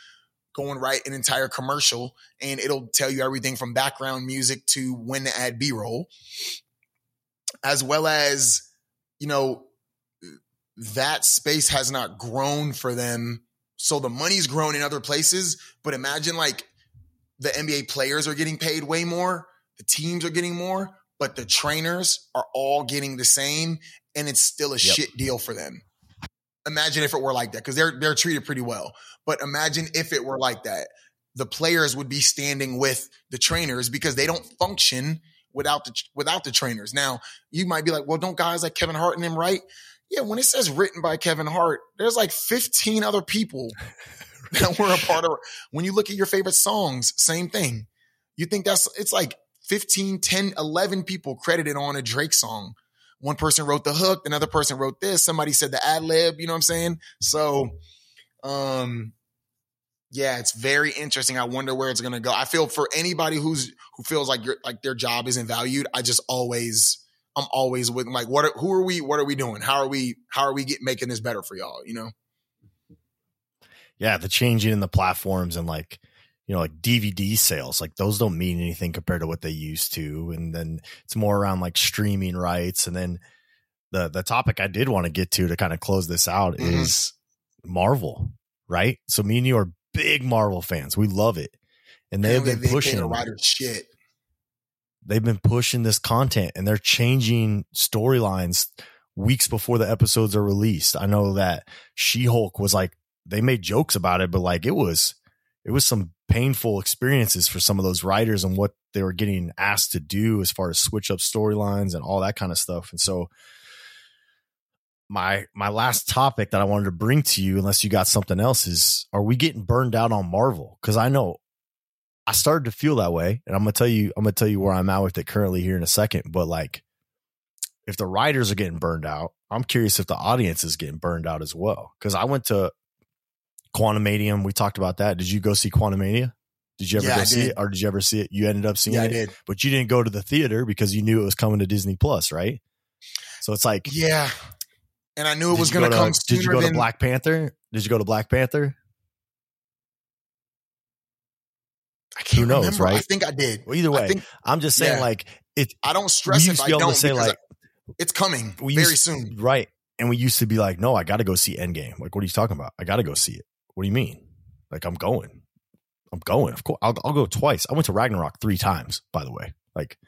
[SPEAKER 2] go and write an entire commercial and it'll tell you everything from background music to when to add B roll, as well as, you know, that space has not grown for them. So the money's grown in other places, but imagine like the NBA players are getting paid way more, the teams are getting more but the trainers are all getting the same and it's still a yep. shit deal for them. Imagine if it were like that because they're they're treated pretty well. But imagine if it were like that. The players would be standing with the trainers because they don't function without the without the trainers. Now, you might be like, "Well, don't guys like Kevin Hart and them write?" Yeah, when it says written by Kevin Hart, there's like 15 other people that were a part of. When you look at your favorite songs, same thing. You think that's it's like 15, 10, 11 people credited on a Drake song. One person wrote the hook, another person wrote this, somebody said the ad lib, you know what I'm saying? So, um, Yeah, it's very interesting. I wonder where it's going to go. I feel for anybody who's who feels like your like their job isn't valued. I just always I'm always with like what are, who are we what are we doing? How are we how are we get, making this better for y'all, you know?
[SPEAKER 1] Yeah, the changing in the platforms and like you know like DVD sales, like those don't mean anything compared to what they used to and then it's more around like streaming rights and then the the topic I did want to get to to kind of close this out mm-hmm. is Marvel, right? So me and you are big Marvel fans. We love it. And they've been pushing
[SPEAKER 2] a writer shit.
[SPEAKER 1] They've been pushing this content and they're changing storylines weeks before the episodes are released. I know that She-Hulk was like they made jokes about it, but like it was it was some painful experiences for some of those writers and what they were getting asked to do as far as switch up storylines and all that kind of stuff. And so my my last topic that I wanted to bring to you, unless you got something else, is are we getting burned out on Marvel? Because I know I started to feel that way, and I'm gonna tell you, I'm gonna tell you where I'm at with it currently here in a second. But like, if the writers are getting burned out, I'm curious if the audience is getting burned out as well. Because I went to Quantumania, we talked about that. Did you go see Quantumania? Did you ever yeah, go see it, or did you ever see it? You ended up seeing
[SPEAKER 2] yeah,
[SPEAKER 1] it,
[SPEAKER 2] I did.
[SPEAKER 1] but you didn't go to the theater because you knew it was coming to Disney Plus, right? So it's like,
[SPEAKER 2] yeah, and I knew it was going to come.
[SPEAKER 1] Did you go
[SPEAKER 2] than,
[SPEAKER 1] to Black Panther? Did you go to Black Panther?
[SPEAKER 2] I can't Who knows, remember. right? I think I did.
[SPEAKER 1] Well, either way, think, I'm just saying, yeah. like it.
[SPEAKER 2] I don't stress if I don't say like it's coming very soon,
[SPEAKER 1] right? And we used to be like, no, I got to go see Endgame. Like, what are you talking about? I got to go see it. What do you mean? Like, I'm going. I'm going. Of course, I'll, I'll go twice. I went to Ragnarok three times, by the way. Like,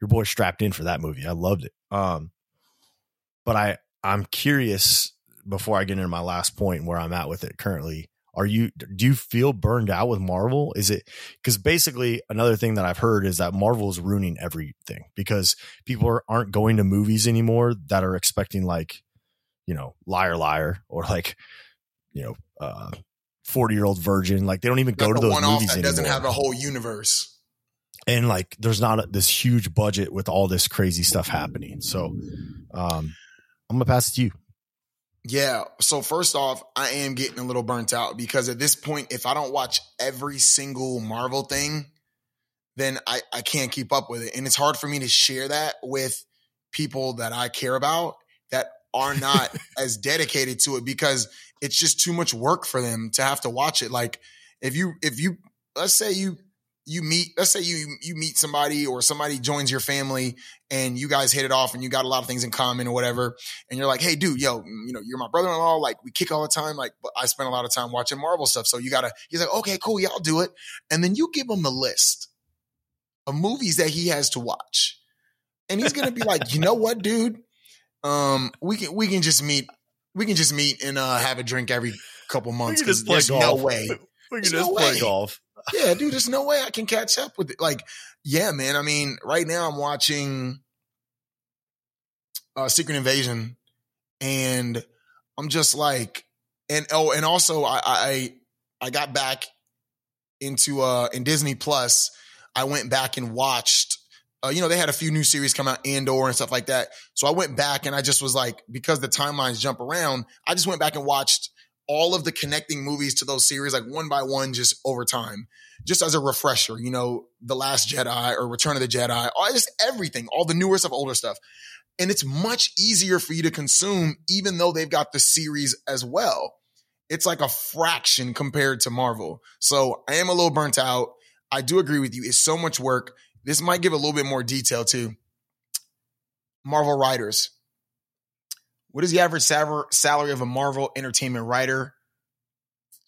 [SPEAKER 1] your boy strapped in for that movie. I loved it. Um, but I I'm curious before I get into my last point where I'm at with it currently. Are you do you feel burned out with Marvel? Is it because basically another thing that I've heard is that Marvel is ruining everything because people are, aren't going to movies anymore that are expecting like, you know, liar liar or like, you know, uh 40 year old virgin. Like they don't even go to those movies that anymore.
[SPEAKER 2] doesn't have a whole universe.
[SPEAKER 1] And like there's not a, this huge budget with all this crazy stuff happening. So um I'm gonna pass it to you.
[SPEAKER 2] Yeah. So first off, I am getting a little burnt out because at this point, if I don't watch every single Marvel thing, then I, I can't keep up with it. And it's hard for me to share that with people that I care about that are not as dedicated to it because it's just too much work for them to have to watch it. Like if you if you let's say you you meet let's say you you meet somebody or somebody joins your family and you guys hit it off and you got a lot of things in common or whatever and you're like hey dude yo you know you're my brother-in-law like we kick all the time like but i spend a lot of time watching marvel stuff. So you gotta he's like okay cool yeah i'll do it. And then you give him the list of movies that he has to watch. And he's gonna be like you know what dude? Um we can we can just meet we can just meet and uh have a drink every couple months because there's golf. no way
[SPEAKER 1] we can just no play way. golf
[SPEAKER 2] yeah, dude, there's no way I can catch up with it. Like, yeah, man. I mean, right now I'm watching uh, Secret Invasion, and I'm just like, and oh, and also I I I got back into uh in Disney Plus. I went back and watched. Uh, you know, they had a few new series come out, Andor and stuff like that. So I went back and I just was like, because the timelines jump around, I just went back and watched all of the connecting movies to those series, like one by one, just over time, just as a refresher, you know, The Last Jedi or Return of the Jedi, all just everything, all the newer stuff, older stuff. And it's much easier for you to consume, even though they've got the series as well. It's like a fraction compared to Marvel. So I am a little burnt out. I do agree with you. It's so much work. This might give a little bit more detail too. Marvel writers, what is the average salary of a Marvel Entertainment writer?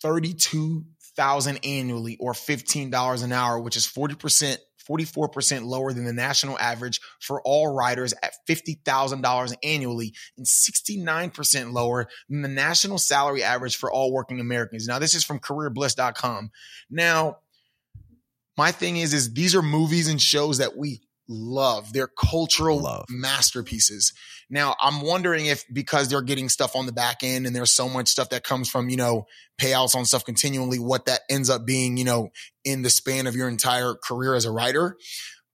[SPEAKER 2] Thirty-two thousand annually, or fifteen dollars an hour, which is forty percent, forty-four percent lower than the national average for all writers at fifty thousand dollars annually, and sixty-nine percent lower than the national salary average for all working Americans. Now, this is from CareerBliss.com. Now, my thing is, is these are movies and shows that we love. They're cultural love. masterpieces. Now, I'm wondering if because they're getting stuff on the back end and there's so much stuff that comes from, you know, payouts on stuff continually, what that ends up being, you know, in the span of your entire career as a writer.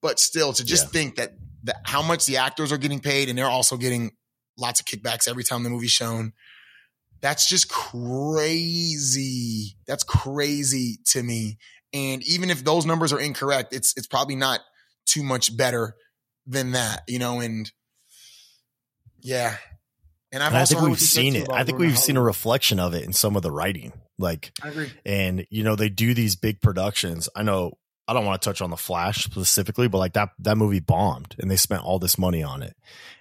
[SPEAKER 2] But still, to just yeah. think that, that how much the actors are getting paid and they're also getting lots of kickbacks every time the movie's shown. That's just crazy. That's crazy to me. And even if those numbers are incorrect, it's it's probably not too much better than that, you know. And yeah,
[SPEAKER 1] and I've and I think we've seen it. I think we've Hollywood. seen a reflection of it in some of the writing. Like,
[SPEAKER 2] I agree.
[SPEAKER 1] And you know, they do these big productions. I know I don't want to touch on the Flash specifically, but like that that movie bombed, and they spent all this money on it.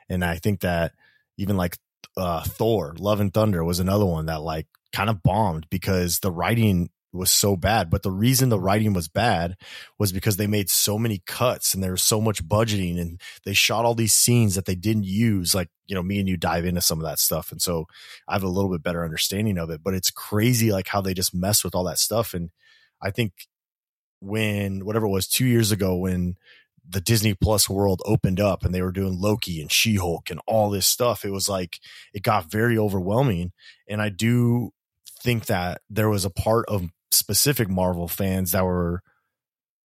[SPEAKER 1] And I think that even like uh, Thor, Love and Thunder was another one that like kind of bombed because the writing was so bad. But the reason the writing was bad was because they made so many cuts and there was so much budgeting and they shot all these scenes that they didn't use. Like, you know, me and you dive into some of that stuff. And so I have a little bit better understanding of it, but it's crazy like how they just mess with all that stuff. And I think when whatever it was two years ago when the Disney Plus world opened up and they were doing Loki and She Hulk and all this stuff, it was like it got very overwhelming. And I do think that there was a part of specific Marvel fans that were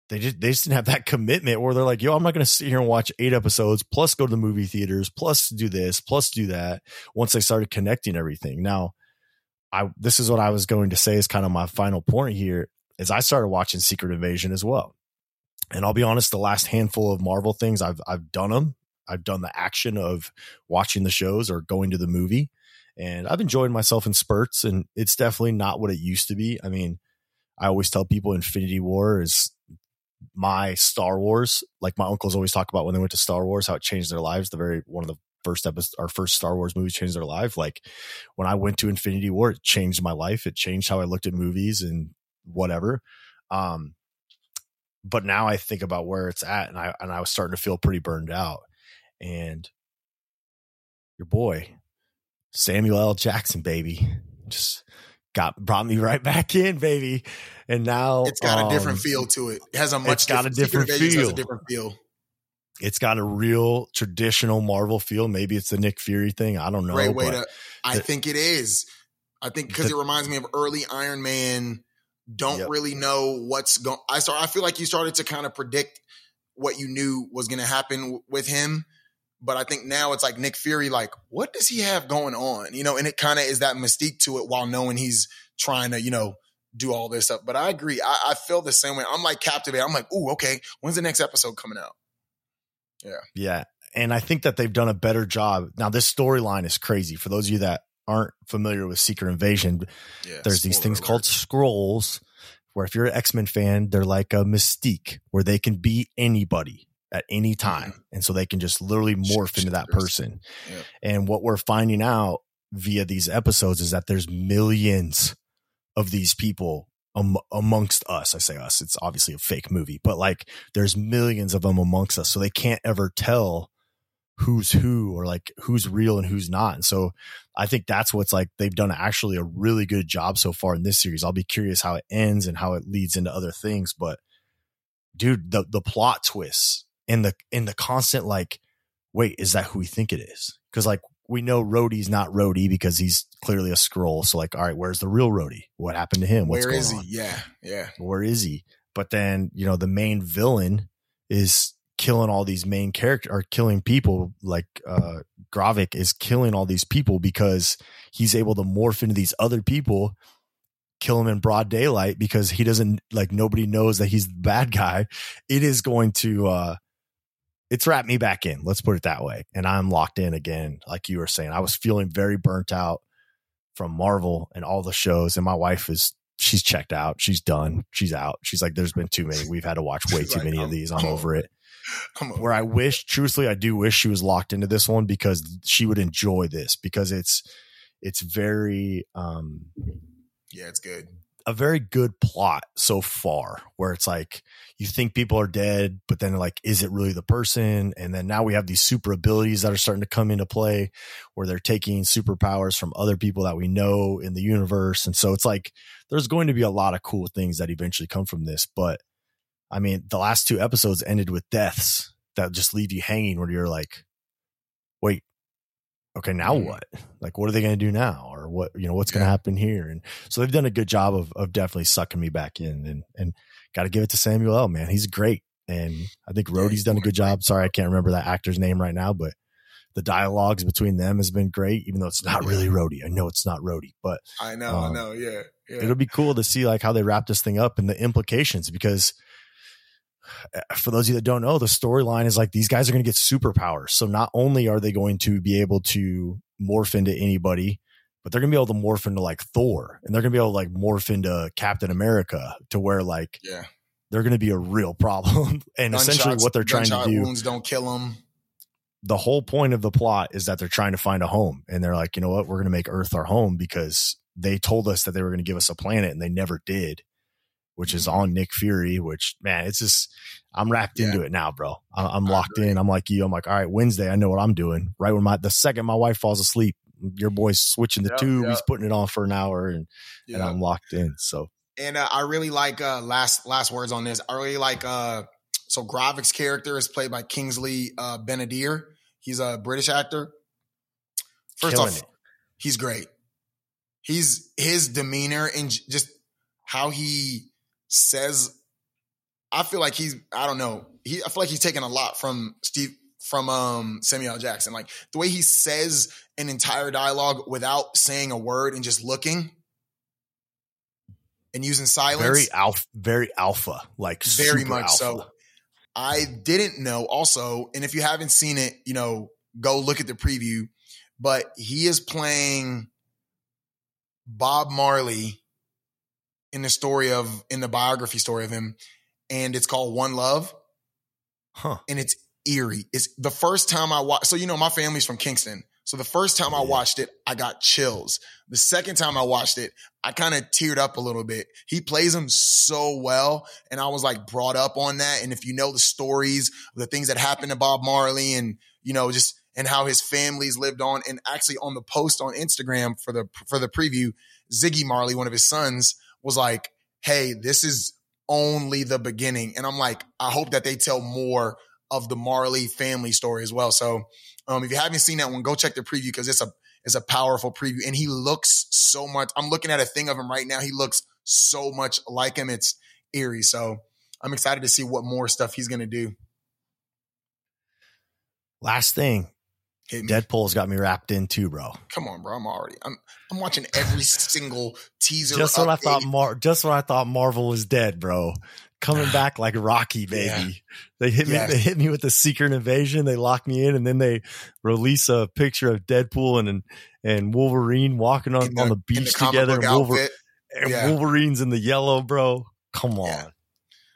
[SPEAKER 1] they just they just didn't have that commitment where they're like, yo, I'm not gonna sit here and watch eight episodes, plus go to the movie theaters, plus do this, plus do that. Once they started connecting everything. Now, I this is what I was going to say is kind of my final point here, is I started watching Secret Invasion as well. And I'll be honest, the last handful of Marvel things I've I've done them. I've done the action of watching the shows or going to the movie and I've enjoyed myself in spurts and it's definitely not what it used to be. I mean, I always tell people Infinity War is my Star Wars. Like my uncles always talk about when they went to Star Wars, how it changed their lives. The very one of the first episode, our first Star Wars movie changed their life. Like when I went to Infinity War, it changed my life. It changed how I looked at movies and whatever. Um, but now I think about where it's at, and I and I was starting to feel pretty burned out. And your boy, Samuel L. Jackson, baby, just got brought me right back in, baby. And now
[SPEAKER 2] it's got um, a different um, feel to it. It has a much
[SPEAKER 1] it's got a different feel.
[SPEAKER 2] a different feel.
[SPEAKER 1] It's got a real traditional Marvel feel. Maybe it's the Nick Fury thing. I don't know.
[SPEAKER 2] Great way to. I the, think it is. I think because it reminds me of early Iron Man. Don't yep. really know what's going. I start. I feel like you started to kind of predict what you knew was going to happen w- with him but I think now it's like Nick Fury, like, what does he have going on? You know, and it kind of is that mystique to it while knowing he's trying to, you know, do all this stuff. But I agree. I, I feel the same way. I'm like captivated. I'm like, ooh, okay. When's the next episode coming out? Yeah.
[SPEAKER 1] Yeah. And I think that they've done a better job. Now, this storyline is crazy. For those of you that aren't familiar with Secret Invasion, yeah, there's these things alert. called Skrulls, where if you're an X Men fan, they're like a mystique where they can be anybody at any time. Mm-hmm. And so they can just literally morph into that person. And what we're finding out via these episodes is that there's millions of these people um, amongst us. I say us, it's obviously a fake movie, but like there's millions of them amongst us. So they can't ever tell who's who or like who's real and who's not. And so I think that's what's like they've done actually a really good job so far in this series. I'll be curious how it ends and how it leads into other things, but dude, the the plot twists in the in the constant like, wait, is that who we think it is? Because like we know Rhodey's not Rhodey because he's clearly a Skrull. So like, all right, where's the real Rhodey? What happened to him?
[SPEAKER 2] What's Where is he? On? Yeah, yeah.
[SPEAKER 1] Where is he? But then you know the main villain is killing all these main character or killing people like uh Gravik is killing all these people because he's able to morph into these other people kill him in broad daylight because he doesn't like nobody knows that he's the bad guy it is going to uh it's wrapped me back in. Let's put it that way. And I'm locked in again, like you were saying. I was feeling very burnt out from Marvel and all the shows. And my wife is she's checked out. She's done. She's out. She's like, there's been too many. We've had to watch way too like, many I'm, of these. I'm, I'm over it. Where I wish, truthfully, I do wish she was locked into this one because she would enjoy this because it's it's very um
[SPEAKER 2] yeah, it's good
[SPEAKER 1] a very good plot so far where it's like you think people are dead but then like is it really the person? And then now we have these super abilities that are starting to come into play where they're taking superpowers from other people that we know in the universe. And so it's like there's going to be a lot of cool things that eventually come from this. But i mean the last two episodes ended with deaths that just leave you hanging where you're like wait okay, now mm-hmm. what? Like, what are they going to do now? Or what, you know, what's yeah. going to happen here? And so they've done a good job of, of definitely sucking me back in and, and got to give it to Samuel L, man. He's great. And I think Rhodey's done a good job. Sorry, I can't remember that actor's name right now, but The dialogues between them has been great, even though it's not really Rhodey. I know it's not Rhodey, but
[SPEAKER 2] I know, um, I know, yeah, yeah.
[SPEAKER 1] It'll be cool to see like how they wrap this thing up and the implications because Uh, for those of you that don't know, the storyline is like these guys are going to get superpowers. So not only are they going to be able to morph into anybody, but they're going to be able to morph into like Thor and they're going to be able to like morph into Captain America to where like,
[SPEAKER 2] yeah,
[SPEAKER 1] they're going to be a real problem. and Gunshots, essentially what they're trying to do.
[SPEAKER 2] Wounds don't kill them.
[SPEAKER 1] The whole point of the plot is that they're trying to find a home and they're like, you know what? We're going to make Earth our home because they told us that they were going to give us a planet and they never did which is on Nick Fury, which man, it's just, I'm wrapped yeah. into it now, bro. I'm, locked in. I'm like you. I'm like, all right, Wednesday, I know what I'm doing. Right when my, the second my wife falls asleep, your boy's switching the yep, tube. Yep. He's putting it on for an hour and, yep. and I'm locked in. So,
[SPEAKER 2] and uh, I really like, uh, last, last words on this. I really like, uh, so Gravik's character is played by Kingsley, uh, Ben-Adir. He's a British actor. First Killing off, it. he's great. He's his demeanor and just how he says I feel like he's I don't know. He I feel like he's taking a lot from Steve from um Samuel Jackson. Like the way he says an entire dialogue without saying a word and just looking and using silence.
[SPEAKER 1] Very alpha very alpha. Like very much alpha. so.
[SPEAKER 2] I didn't know also, and if you haven't seen it, you know, go look at the preview. But he is playing Bob Marley in the story of in the biography story of him, and it's called One Love.
[SPEAKER 1] Huh.
[SPEAKER 2] And it's eerie. It's the first time I watched. So you know, my family's from Kingston. So the first time I watched it, I got chills. The second time I watched it, I kind of teared up a little bit. He plays him so well. And I was like brought up on that. And if you know the stories, the things that happened to Bob Marley and, you know, just, and how his family's lived on. And actually on the post on Instagram for the, for the preview, Ziggy Marley, one of his sons, was like, Hey, this is only the beginning. And I'm like, I hope that they tell more of the Marley family story as well. So, um, if you haven't seen that one, go check the preview because it's a, it's a powerful preview and he looks so much. I'm looking at a thing of him right now. He looks so much like him. It's eerie. So I'm excited to see what more stuff he's to do.
[SPEAKER 1] Last thing, Deadpool's got me wrapped in too, bro.
[SPEAKER 2] Come on, bro. I'm already. I'm. I'm watching every single teaser.
[SPEAKER 1] Just when I thought Mar. Just when I thought Marvel was dead, bro. Coming back like Rocky, baby. Yeah. They hit me. Yes. They hit me with the secret invasion. They lock me in, and then they release a picture of Deadpool and and Wolverine walking on, the, on the beach the together. And, Wolver- and yeah. Wolverine's in the yellow, bro. Come on. Yeah.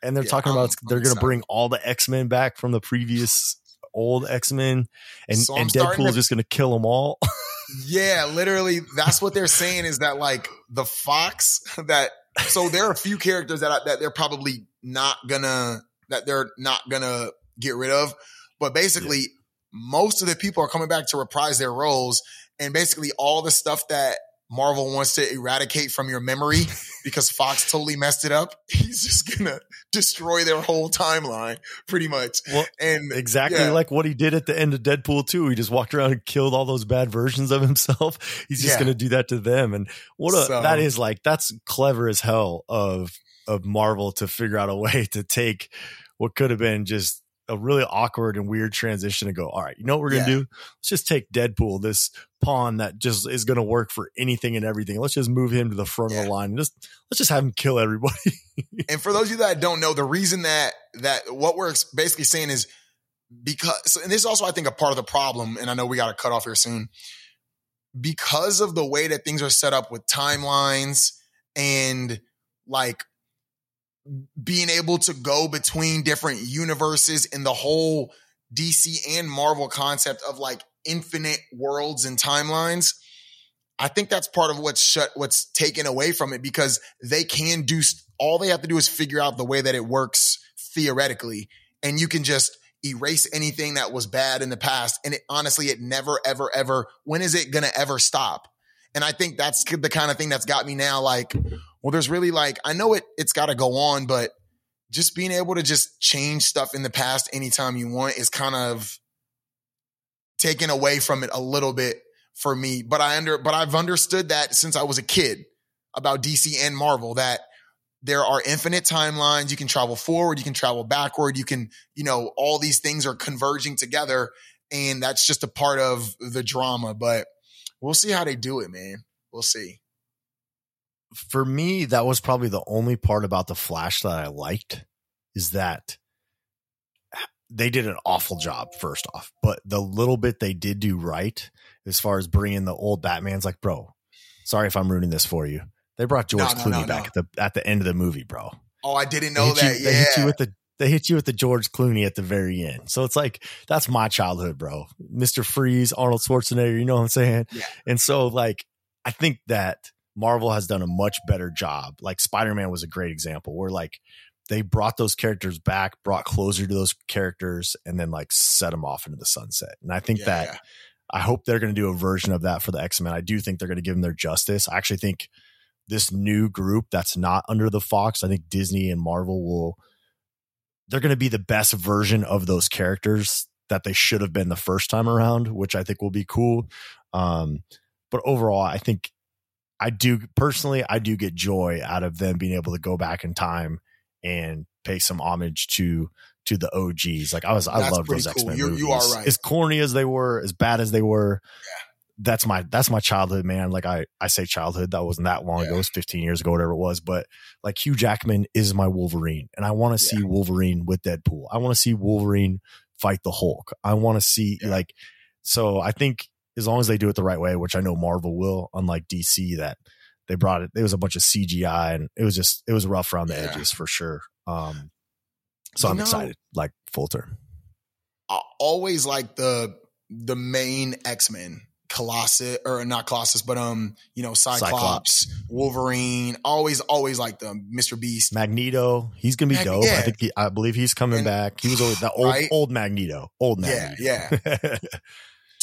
[SPEAKER 1] And they're talking I'm, about they're going to bring all the X Men back from the previous old X Men, and, so and Deadpool is just going to kill them all.
[SPEAKER 2] yeah, literally, that's what they're saying is that like the Fox that. So there are a few characters that I, that they're probably not gonna that they're not gonna get rid of, but basically. Yeah. Most of the people are coming back to reprise their roles, and basically all the stuff that Marvel wants to eradicate from your memory because Fox totally messed it up. He's just gonna destroy their whole timeline, pretty much.
[SPEAKER 1] Well, and exactly yeah. like what he did at the end of Deadpool 2. He just walked around and killed all those bad versions of himself. He's just yeah. gonna do that to them. And what a so, that is like that's clever as hell of of Marvel to figure out a way to take what could have been just a really awkward and weird transition to go, all right, you know what we're going to yeah. do? Let's just take Deadpool, this pawn that just is going to work for anything and everything. Let's just move him to the front yeah. of the line and just let's just have him kill everybody.
[SPEAKER 2] and for those of you that don't know, the reason that that what we're basically saying is because and this is also I think a part of the problem and I know we got to cut off here soon. Because of the way that things are set up with timelines and like being able to go between different universes and the whole DC and Marvel concept of like infinite worlds and timelines. I think that's part of what's shut, what's taken away from it because they can do all they have to do is figure out the way that it works theoretically. And you can just erase anything that was bad in the past. And it honestly, it never, ever, ever, when is it to ever stop? And I think that's the kind of thing that's got me now like, well, there's really like, I know it, it's got to go on, but just being able to just change stuff in the past anytime you want is kind of taken away from it a little bit for me. But I under, but I've understood that since I was a kid about DC and Marvel that there are infinite timelines. You can travel forward, you can travel backward, you can, you know, all these things are converging together. and that's just a part of the drama. But we'll see how they do it, man. We'll see.
[SPEAKER 1] For me, that was probably the only part about the Flash that I liked is that they did an awful job first off, but the little bit they did do right as far as bringing the old Batman's like, bro, sorry if I'm ruining this for you. They brought George no, no, Clooney no, back at the at the end of the movie, bro.
[SPEAKER 2] Oh, I didn't know that.
[SPEAKER 1] You,
[SPEAKER 2] yeah.
[SPEAKER 1] They hit you with the they hit you with the George Clooney at the very end. So it's like that's my childhood, bro. Mr. Freeze, Arnold Schwarzenegger, you know what I'm saying?
[SPEAKER 2] Yeah.
[SPEAKER 1] And so like I think that Marvel has done a much better job. Like Spider-Man was a great example where like they brought those characters back, brought closure to those characters, and then like set them off into the sunset. And I think yeah, that. I hope they're going to do a version of that for the X Men. I do think they're going to give them their justice. I actually think this new group that's not under the Fox, I think Disney and Marvel will, they're going to be the best version of those characters that they should have been the first time around, which I think will be cool. Um, but overall, I think I do personally, I do get joy out of them being able to go back in time and pay some homage to to the OGs. Like I was, I love those X Men movies.
[SPEAKER 2] You are right.
[SPEAKER 1] As corny as they were, as bad as they were. Yeah. That's my that's my childhood, man. Like I I say childhood, that wasn't that long yeah. ago. It was 15 years ago, whatever it was. But like Hugh Jackman is my Wolverine, and I want to yeah. see Wolverine with Deadpool. I want to see Wolverine fight the Hulk. I want to see like. So I think as long as they do it the right way, which I know Marvel will, unlike DC, that they brought it. It was a bunch of CGI, and it was just it was rough around the yeah. edges for sure. Um, so you I'm know, excited, like full term.
[SPEAKER 2] I always like the the main X Men, Colossus or not Colossus, but um, you know, Cyclops, Cyclops. Wolverine. Always, always like them. Mr. Beast,
[SPEAKER 1] Magneto. He's gonna be Mag- dope. Yeah. I think he, I believe he's coming and, back. He was always the old right? old Magneto. Old Magneto.
[SPEAKER 2] Yeah, yeah.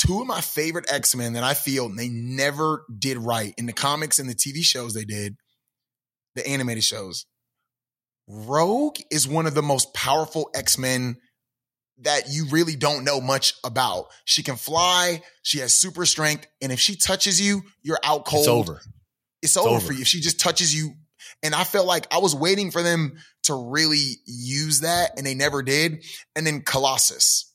[SPEAKER 2] two of my favorite X Men that I feel they never did right in the comics and the TV shows they did, the animated shows. Rogue is one of the most powerful X Men that you really don't know much about. She can fly, she has super strength, and if she touches you, you're out cold.
[SPEAKER 1] It's over.
[SPEAKER 2] It's, it's over, over for you. If she just touches you, and I felt like I was waiting for them to really use that, and they never did. And then Colossus.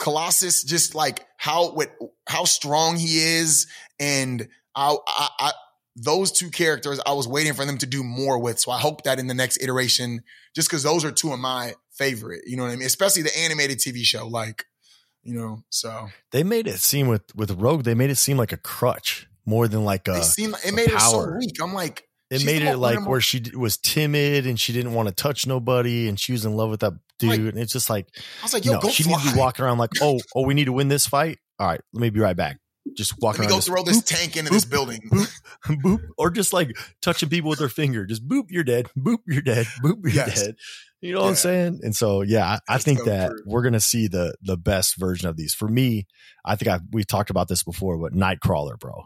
[SPEAKER 2] Colossus, just like how what how strong he is, and I, I, I those two characters, I was waiting for them to do more with. So I hope that in the next iteration, just because those are two of my favorite, you know what I mean? Especially the animated TV show, like you know. So
[SPEAKER 1] they made it seem with with Rogue, they made it seem like a crutch more than like a. It,
[SPEAKER 2] seemed, it made power. her so weak. I'm like,
[SPEAKER 1] it made it like where she was timid and she didn't want to touch nobody and she was in love with that dude. Like, and it's just like,
[SPEAKER 2] I was like, yo, no,
[SPEAKER 1] she
[SPEAKER 2] fly.
[SPEAKER 1] needs to be walking around like, oh, oh, we need to win this fight. All right, let me be right back. Just walking
[SPEAKER 2] Let
[SPEAKER 1] me
[SPEAKER 2] go throw this boop, tank into boop, this building.
[SPEAKER 1] Boop, boop, or just like touching people with their finger. Just boop, you're dead. Boop, you're dead. Boop, you're yes. dead. You know yeah. what I'm saying? And so, yeah, I, I think so that true. we're gonna see the the best version of these. For me, I think I we talked about this before, but Nightcrawler, bro.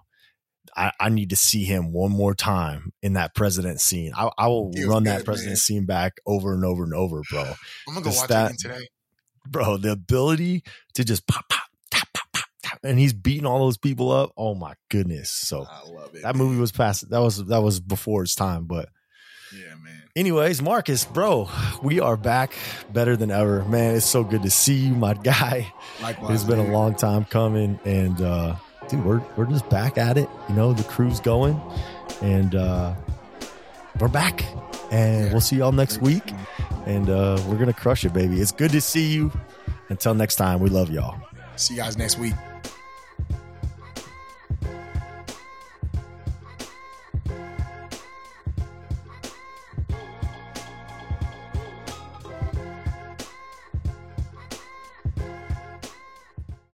[SPEAKER 1] I, I, need to see him one more time in that president scene. I, I will run that president man. scene back over and over and over, bro.
[SPEAKER 2] I'm gonna go watch that, today,
[SPEAKER 1] bro. The ability to just pop, pop, tap, pop, pop, tap, and he's beating all those people up. Oh my goodness! So I love it, that man. movie was past. That was that was before its time, but.
[SPEAKER 2] Yeah, man.
[SPEAKER 1] Anyways, Marcus, bro, we are back better than ever. Man, it's so good to see you, my guy.
[SPEAKER 2] Likewise.
[SPEAKER 1] It's been man. a long time coming and uh dude, we're we're just back at it. You know, the crew's going, and uh, we're back. And we'll see y'all next week. And uh, we're gonna crush it, baby. It's good to see you. Until next time, we love y'all.
[SPEAKER 2] See you guys next week.